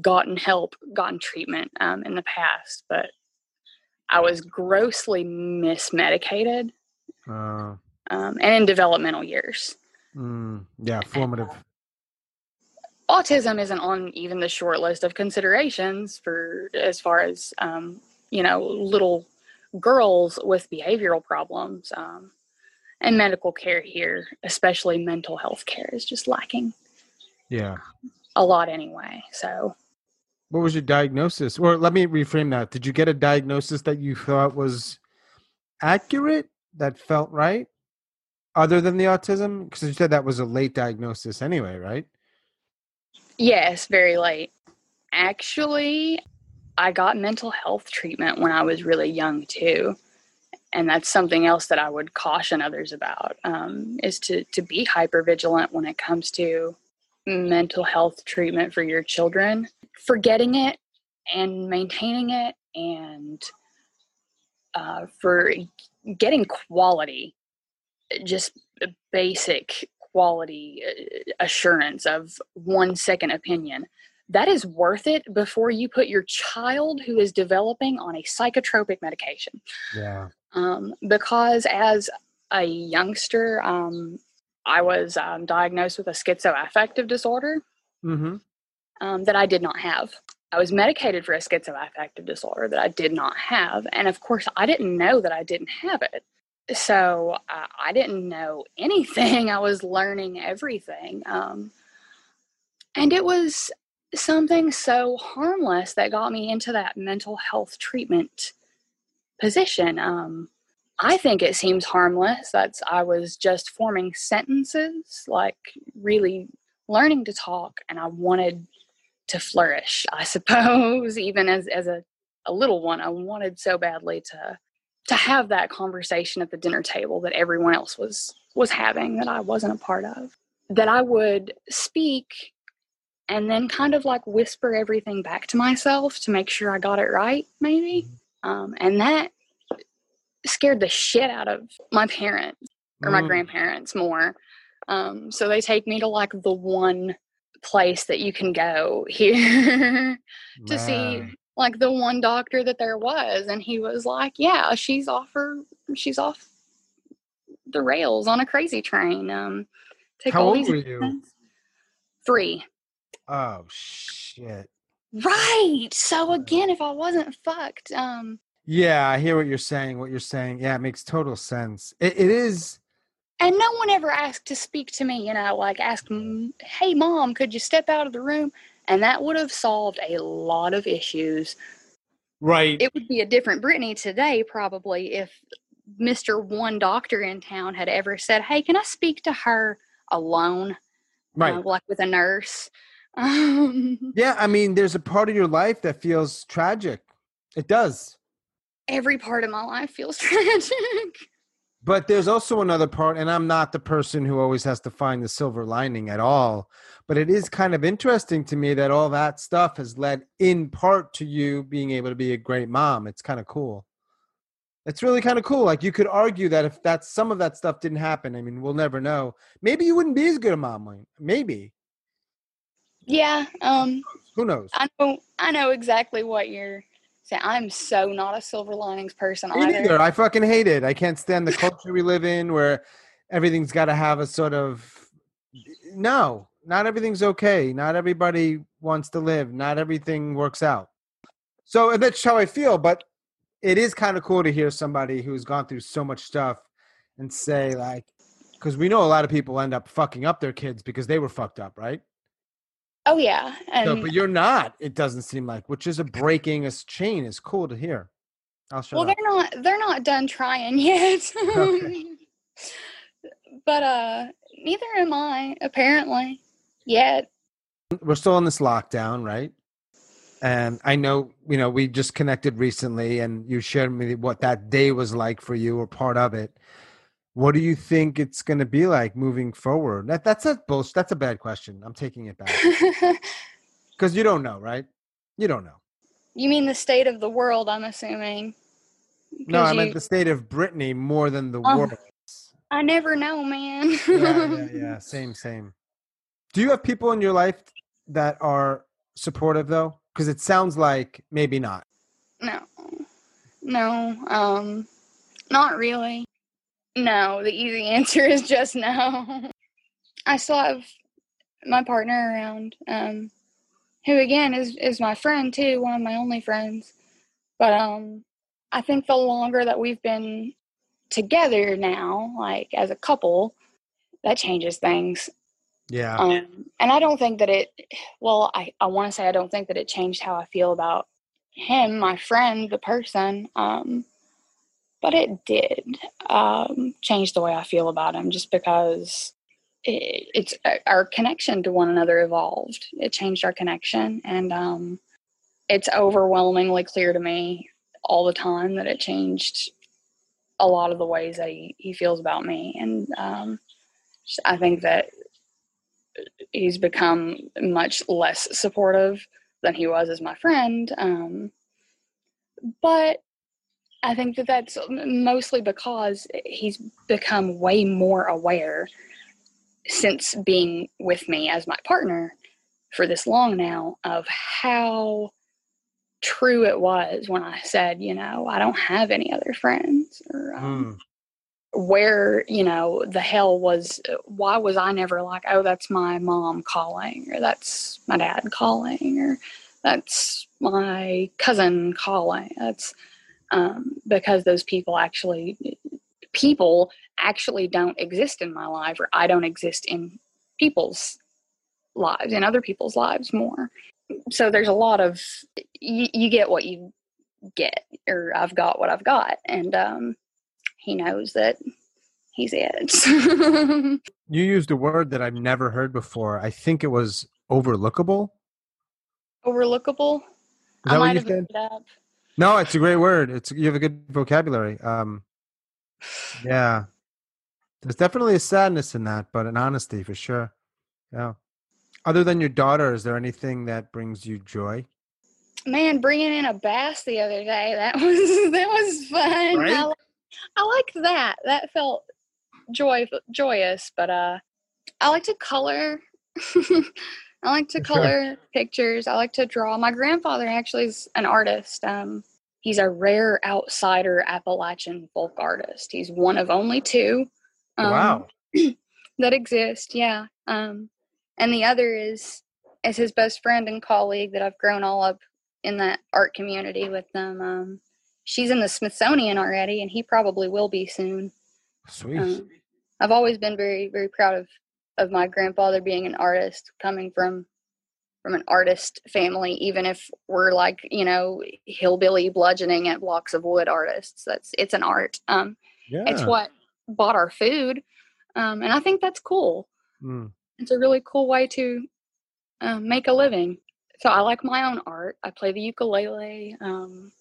gotten help, gotten treatment um, in the past, but I was grossly mismedicated Uh, um, and in developmental years. mm, yeah, formative. Autism isn't on even the short list of considerations for as far as um, you know little girls with behavioral problems um, and medical care here especially mental health care is just lacking Yeah. a lot anyway so What was your diagnosis? Or let me reframe that. Did you get a diagnosis that you thought was accurate, that felt right, other than the autism? Because you said that was a late diagnosis anyway, right? Yes very late actually i got mental health treatment when i was really young too. And that's something else that i would caution others about um, is to, to be hyper vigilant when it comes to mental health treatment for your children. Forgetting it and maintaining it and uh, for getting quality just basic quality uh, assurance of one second opinion that is worth it before you put your child who is developing on a psychotropic medication Yeah. um, because as a youngster um, i was um, diagnosed with a schizoaffective disorder Mm-hmm. um, that i did not have i was medicated for a schizoaffective disorder that i did not have and of course i didn't know that i didn't have it so uh, i didn't know anything. I was learning everything um, and it was something so harmless that got me into that mental health treatment position um, i think it seems harmless. That's i was just forming sentences like really learning to talk and i wanted to flourish i suppose even as, as a, a little one i wanted so badly to to have that conversation at the dinner table that everyone else was was having that i wasn't a part of that i would speak and then kind of like whisper everything back to myself to make sure i got it right maybe um, and that scared the shit out of my parents or my Mm. grandparents more um, so they take me to like the one place that you can go here to see Man. Like the one doctor that there was and he was like yeah she's off her she's off the rails on a crazy train um take How all old these were you? three Oh shit. right so again if i wasn't fucked um Yeah, I hear what you're saying. What you're saying. Yeah, it makes total sense. It, it is. and no one ever asked to speak to me you know like ask hey mom could you step out of the room and that would have solved a lot of issues Right. it would be a different Brittany today, probably, if Mr. One Doctor in town had ever said, Hey, can I speak to her alone? right. Uh, like with a nurse. Um, yeah, I mean, there's a part of your life that feels tragic. It does. every part of my life feels tragic. But there's also another part, and I'm not the person who always has to find the silver lining at all. But it is kind of interesting to me that all that stuff has led in part to you being able to be a great mom. It's kind of cool. It's really kind of cool. Like you could argue that if that some of that stuff didn't happen, I mean, we'll never know. Maybe you wouldn't be as good a mom. Maybe. Yeah. Um. Who knows? I know. I know exactly what you're saying. I'm so not a silver linings person Me either. neither. I fucking hate it. I can't stand the culture we live in where everything's got to have a sort of no. Not everything's okay. Not everybody wants to live. Not everything works out. So that's how I feel. But it is kind of cool to hear somebody who's gone through so much stuff and say like, because we know a lot of people end up fucking up their kids because they were fucked up, right? Oh yeah. And So, but you're not. It doesn't seem like, which is a breaking a chain is cool to hear. I'll shut well, up. they're not. They're not done trying yet. Okay. but uh, neither am I. Apparently, yet. We're still in this lockdown, right? And I know, you know, we just connected recently, and you shared me what that day was like for you, or part of it. What do you think it's going to be like moving forward? That that's a bullshit. That's a bad question. I'm taking it back because you don't know, right? You don't know. you mean the state of the world? I'm assuming. No, I meant you- the state of Brittany more than the Oh. world. I never know, man. yeah, yeah, yeah. Same, same. Do you have people in your life that are supportive though? Because it sounds like maybe not. No, no, um, not really. No, the easy answer is just no. I still have my partner around, um, who again is is my friend too, one of my only friends. But um, I think the longer that we've been together now, like as a couple, that changes things. Yeah. Um, and I don't think that it, well, I, I want to say I don't think that it changed how I feel about him, my friend, the person. Um, but it did um, change the way I feel about him just because it, it's uh, our connection to one another evolved. It changed our connection. And um, it's overwhelmingly clear to me all the time that it changed a lot of the ways that he, he feels about me. And um, I think that he's become much less supportive than he was as my friend. Um, but I think that that's mostly because he's become way more aware since being with me as my partner for this long now of how true it was when I said, you know, I don't have any other friends or um, Mm. where you know the hell was why was i never like oh that's my mom calling or that's my dad calling or that's my cousin calling that's um, because those people actually people actually don't exist in my life or i don't exist in people's lives in other people's lives more so there's a lot of you, you get what you get or i've got what i've got and um he knows that he's it. You used a word that I've never heard before. I think it was overlookable. Overlookable. I might have made it up. No, it's a great word. It's you have a good vocabulary. Um, yeah, there's definitely a sadness in that, but an honesty for sure. Yeah. Other than your daughter, is there anything that brings you joy? Man, bringing in a bass the other day that was that was fun. Right? I, li- I liked that. That felt joy joyous, but uh, I like to color. I like to For sure. color pictures. I like to draw. My grandfather actually is an artist. Um, he's a rare outsider Appalachian folk artist. He's one of only two. um, wow. that exist yeah um and the other is is his best friend and colleague that i've grown all up in that art community with them um she's in the smithsonian already and he probably will be soon Sweet. um, i've always been very very proud of of my grandfather being an artist coming from from an artist family even if we're like you know hillbilly bludgeoning at blocks of wood artists. That's it's an art. Um yeah. it's what bought our food. Um, and i think that's cool. Mm. it's a really cool way to um, make a living. So i like my own art. I play the ukulele um,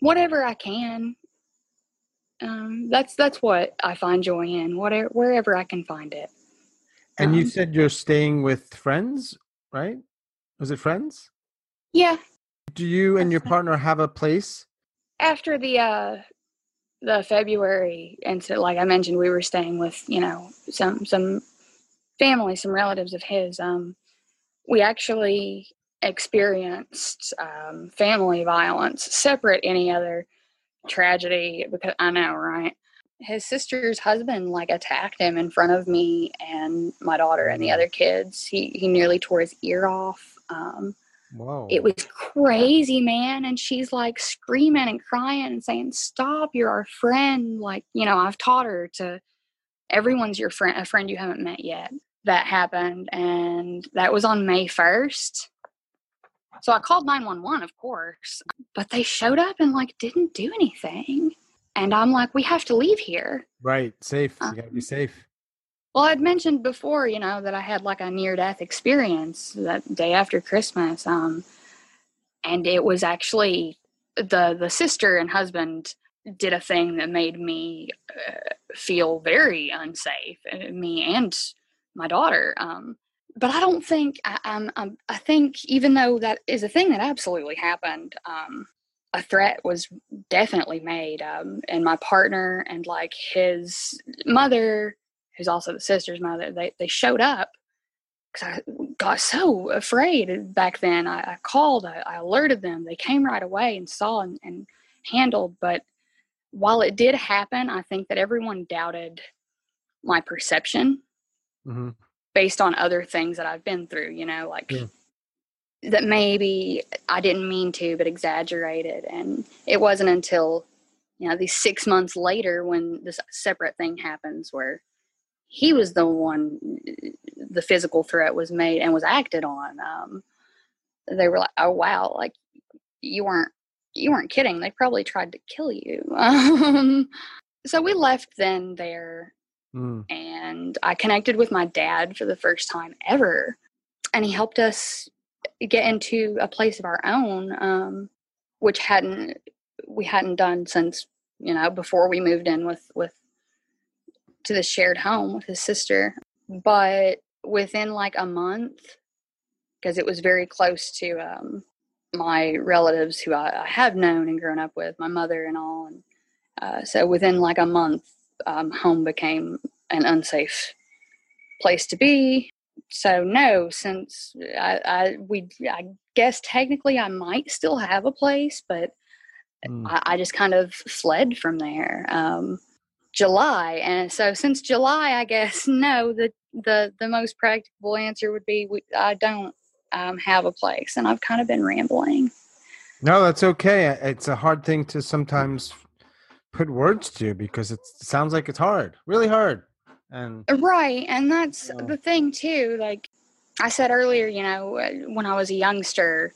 whatever i can. Um, that's that's what I find joy in, whatever wherever I can find it. And you Um, said you're staying with friends, right? Was it friends? Yeah, Do you and your partner have a place? after the uh the February incident, like I mentioned, we were staying with you know some some family, some relatives of his. Um, we actually experienced um, family violence, separate any other tragedy. Because I know, right? His sister's husband like attacked him in front of me and my daughter and the other kids. He he nearly tore his ear off. Um, Whoa. it was crazy, man. And she's like screaming and crying and saying, Stop, you're our friend. Like, you know, I've taught her to everyone's your friend, a friend you haven't met yet. That happened. And that was on May 1st. So I called 911, of course, but they showed up and like didn't do anything. And I'm like, We have to leave here. right. Safe. Uh, You gotta be safe. Well, I'd mentioned before, you know, that I had like a near death experience that day after Christmas. Um, and it was actually the the sister and husband did a thing that made me uh, feel very unsafe, uh, me and my daughter. Um, but I don't think I, I'm, I'm. I think even though that is a thing that absolutely happened, um, a threat was definitely made. Um, and my partner and like his mother who's also the sister's mother, they, they showed up because I got so afraid back then. I, I called, I, I alerted them. They came right away and saw and, and handled. But while it did happen, I think that everyone doubted my perception hmm based on other things that I've been through, you know, like Yeah. That maybe I didn't mean to, but exaggerated. And it wasn't until, you know, these six months later when this separate thing happens where he was the one, the physical threat was made and was acted on. Um, they were like, oh, wow, like you weren't. You weren't kidding. They probably tried to kill you. Um, so we left then there Mm. and I connected with my dad for the first time ever, and he helped us get into a place of our own, um, which hadn't we hadn't done since you know before we moved in with with to the shared home with his sister. But within like a month, because it was very close to um, my relatives who I, I have known and grown up with, my mother and all, and uh, so within like a month, um, home became an unsafe place to be. So no, since I, I we I guess technically I might still have a place, but Mm. I, I just kind of fled from there. Um, July, and so since July, I guess no. The the the most practical answer would be we, I don't um, have a place, and I've kind of been rambling. No, that's okay. It's a hard thing to sometimes put words to because it sounds like it's hard, really hard. And Right, and that's Yeah. the thing too. Like I said earlier, you know, uh, when I was a youngster,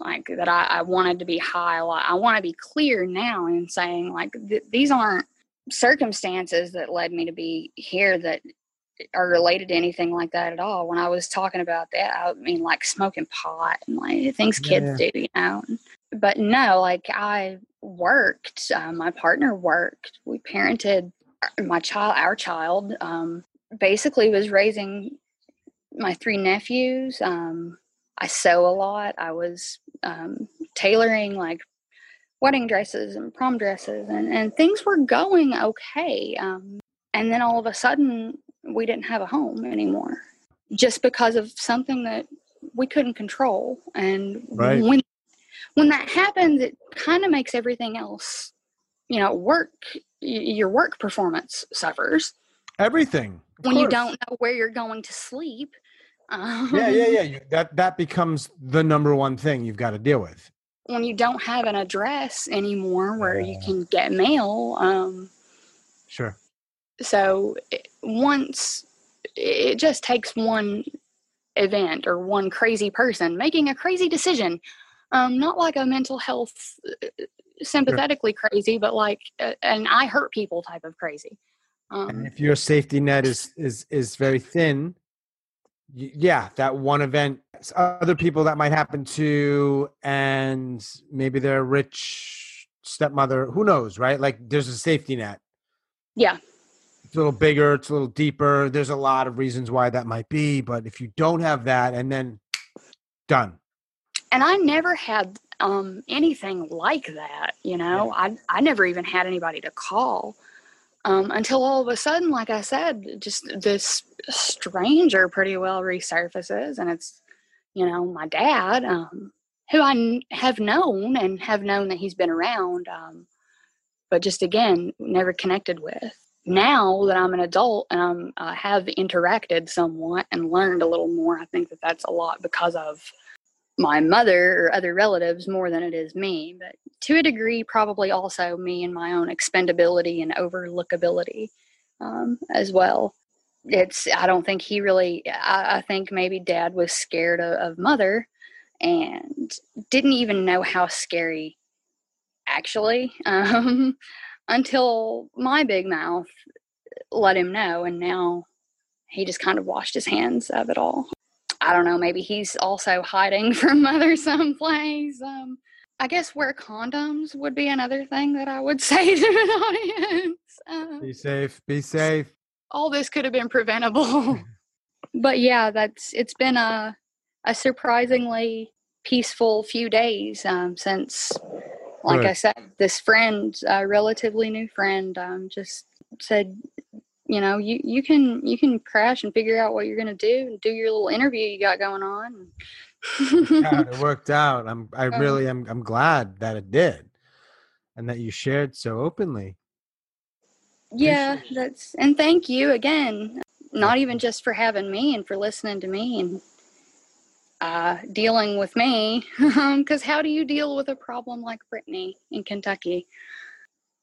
like that I, I wanted to be high. a lot. I want to be clear now in saying like th- these aren't circumstances that led me to be here that are related to anything like that at all. When I was talking about that, I mean like smoking pot and like things Yeah, kids do, you know. But no, like I worked. Uh, my partner worked. We parented my child, our child. Um, basically, was raising my three nephews. Um, I sew a lot. I was um, tailoring like wedding dresses and prom dresses, and, and things were going okay. Um, and then all of a sudden, we didn't have a home anymore just because of something that we couldn't control. And Right. when when that happens, it kind of makes everything else, you know, work. Your work performance suffers everything. when you don't know where you're going to sleep. Um, Yeah, yeah, yeah. You, that that becomes the number one thing you've got to deal with. When you don't have an address anymore where you can get mail, um, Sure. so it- once it just takes one event or one crazy person making a crazy decision, um, not like a mental health sympathetically crazy, but like uh, an I hurt people type of crazy. And Um, if your safety net is is is very thin, y- yeah, that one event, other people that might happen to, and maybe they're rich stepmother, who knows, right? Like there's a safety net. Yeah. It's a little bigger, it's a little deeper. There's a lot of reasons why that might be, but if you don't have that and then done. And I never had um, anything like that, you know. I I never even had anybody to call um, until all of a sudden, like I said, just this stranger pretty well resurfaces, and it's you know my dad, um, who I n- have known and have known that he's been around, um, but just again never connected with. Now that I'm an adult and I'm, I have interacted somewhat and learned a little more, I think that that's a lot because of my mother or other relatives more than it is me, but to a degree, probably also me and my own expendability and overlookability um, as well. It's, I don't think he really, I, I think maybe dad was scared of, of mother and didn't even know how scary actually um, until my big mouth let him know. And now he just kind of washed his hands of it all. I don't know, maybe he's also hiding from mother someplace. Um, I guess wear condoms would be another thing that I would say to an audience. Uh, be safe. Be safe. All this could have been preventable. but yeah, that's it's been a a surprisingly peaceful few days um, since, like Good. I said, this friend, a relatively new friend, um, just said you know you you can you can crash and figure out what you're going to do and do your little interview you got going on. Yeah, it worked out. I'm i really am i'm glad that it did and that you shared so openly. Yeah that's and thank you again not even just for having me and for listening to me and uh, dealing with me because how do you deal with a problem like brittany in kentucky?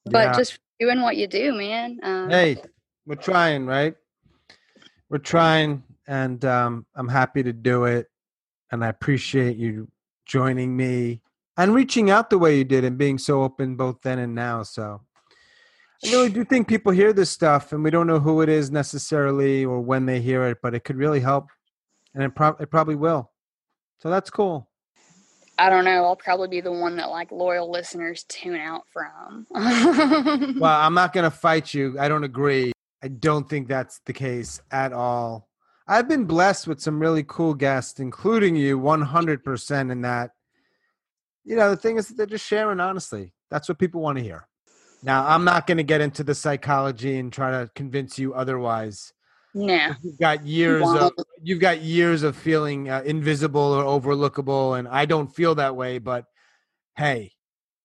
But yeah. just doing what you do man um, hey we're trying, right? We're trying, and um, I'm happy to do it. And I appreciate you joining me and reaching out the way you did and being so open both then and now. So I really do think people hear this stuff, and we don't know who it is necessarily or when they hear it, but it could really help, and it, pro- it probably will. So that's cool. I don't know. I'll probably be the one that like loyal listeners tune out from. well, I'm not going to fight you. I don't agree. I don't think that's the case at all. I've been blessed with some really cool guests, including you, 100% in that. You know, the thing is that they're just sharing honestly. That's what people want to hear. Now, I'm not going to get into the psychology and try to convince you otherwise. No. You've got years of you've got years of feeling uh, invisible or overlookable and I don't feel that way, but hey,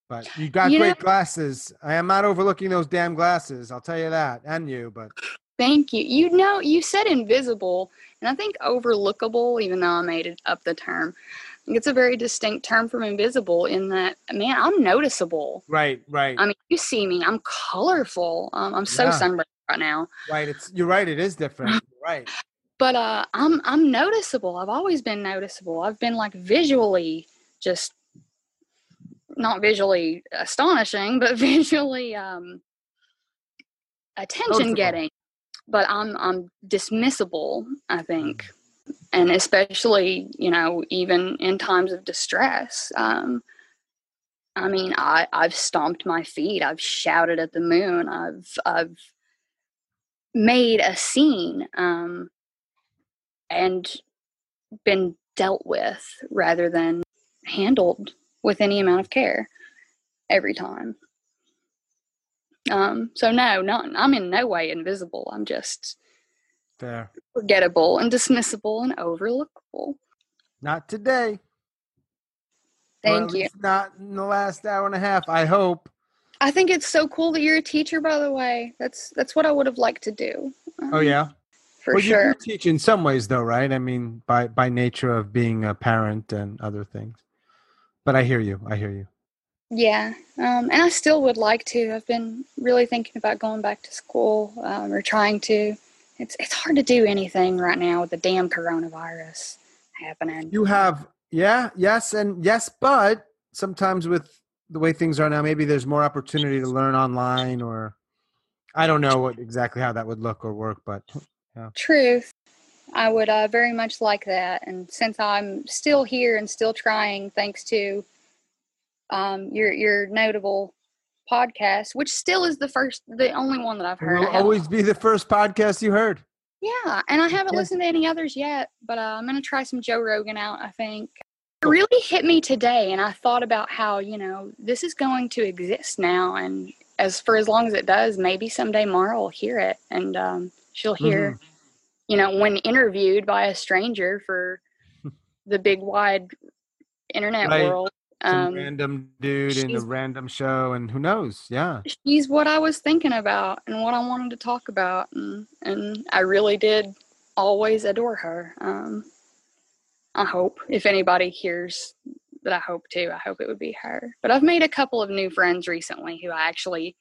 but you got you great know, glasses. I am not overlooking those damn glasses. I'll tell you that, and you. But thank you. You know, you said invisible, and I think overlookable. Even though I made it up the term, I think it's a very distinct term from invisible. In that, man, I'm noticeable. Right, right. I mean, you see me. I'm colorful. Um, I'm so yeah. sunburned right now. Right. It's you're right. It is different. right. But uh, I'm I'm noticeable. I've always been noticeable. I've been like visually just not visually astonishing, but visually um, attention getting. But I'm I'm dismissible, I think, mm. and especially you know even in times of distress. Um, I mean, I I've stomped my feet, I've shouted at the moon, I've I've made a scene, um, and been dealt with rather than handled with any amount of care every time. Um, so no, not I'm in no way invisible. I'm just Fair. forgettable and dismissible and overlookable. Not today. Thank you. Not in the last hour and a half. I hope. I think it's so cool that you're a teacher. By the way, that's that's what I would have liked to do. Um, oh yeah, for well, sure. You teach in some ways, though, right? I mean, by by nature of being a parent and other things but I hear you. I hear you. Yeah, um, and I still would like to. I've been really thinking about going back to school um, or trying to. It's it's hard to do anything right now with the damn coronavirus happening. You have yeah, yes, and yes, but sometimes with the way things are now, maybe there's more opportunity to learn online, or I don't know what exactly how that would look or work, but yeah. Truth. I would uh, very much like that. And since I'm still here and still trying, thanks to um, your your notable podcast, which still is the first, the only one that I've heard. Will always be the first podcast you heard. Yeah, and I haven't yeah. listened to any others yet, but uh, I'm gonna try some Joe Rogan out. I think it really hit me today, and I thought about how you know this is going to exist now, and as for as long as it does, maybe someday Mara will hear it, and um, she'll hear, mm-hmm. You know, when interviewed by a stranger for the big wide internet right. world. Um, random dude in a random show, and who knows? Yeah, she's what I was thinking about and what I wanted to talk about, and and I really did always adore her. Um, I hope if anybody hears that, I hope too. I hope it would be her. But I've made a couple of new friends recently who I actually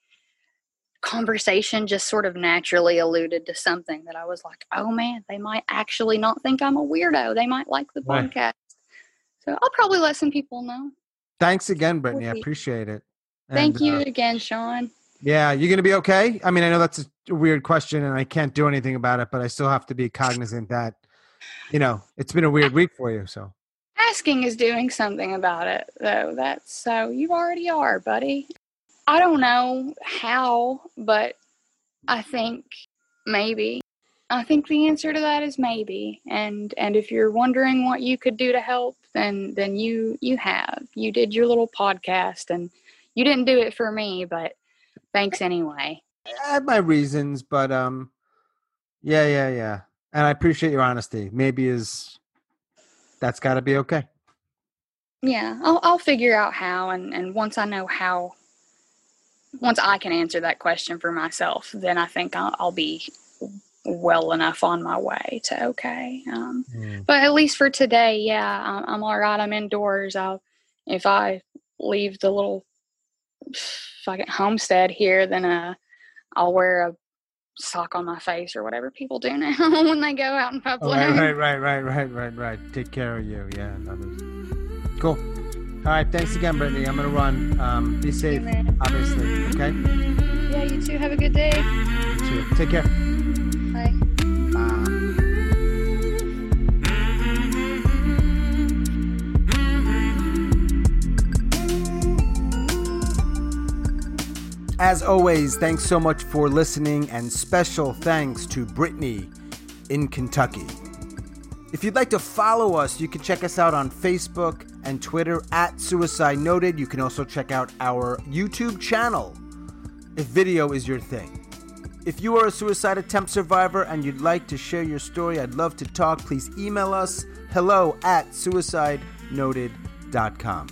conversation just sort of naturally alluded to something that I was like, oh man, they might actually not think I'm a weirdo. They might like the right. podcast. So I'll probably let some people know. Thanks again, Brittany. I appreciate it. Thank you uh, again, Sean. Yeah, you're going to be okay? I mean, I know that's a weird question and I can't do anything about it, but I still have to be cognizant that, you know, it's been a weird week for you. So asking is doing something about it, though. That's so you already are, buddy. I don't know how, but I think maybe. I think the answer to that is maybe. And and if you're wondering what you could do to help, then then you you have. You did your little podcast and you didn't do it for me, but thanks anyway. I have my reasons, but um yeah, yeah, yeah. And I appreciate your honesty. Maybe is that's got to be okay. Yeah, I'll I'll figure out how and and once I know how once I can answer that question for myself, then I think I'll, I'll be well enough on my way to okay. Um, mm. But at least for today, yeah, I'm, I'm all right. I'm indoors. I'll if I leave the little fucking homestead here, then uh, I'll wear a sock on my face or whatever people do now when they go out in public. Oh, right, right, right, right, right, right. Take care of you, yeah. Cool. All right, thanks again, Brittany. I'm gonna run. Um, be safe, you, obviously. Okay. Yeah, you too. Have a good day. You too. Take care. Bye. Bye. As always, thanks so much for listening, and special thanks to Brittany in Kentucky. If you'd like to follow us, you can check us out on Facebook and Twitter at Suicide Noted. You can also check out our YouTube channel if video is your thing. If you are a suicide attempt survivor and you'd like to share your story, I'd love to talk. Please email us hello at suicidenoted.com.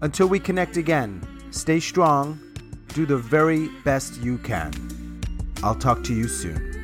Until we connect again, stay strong, do the very best you can. I'll talk to you soon.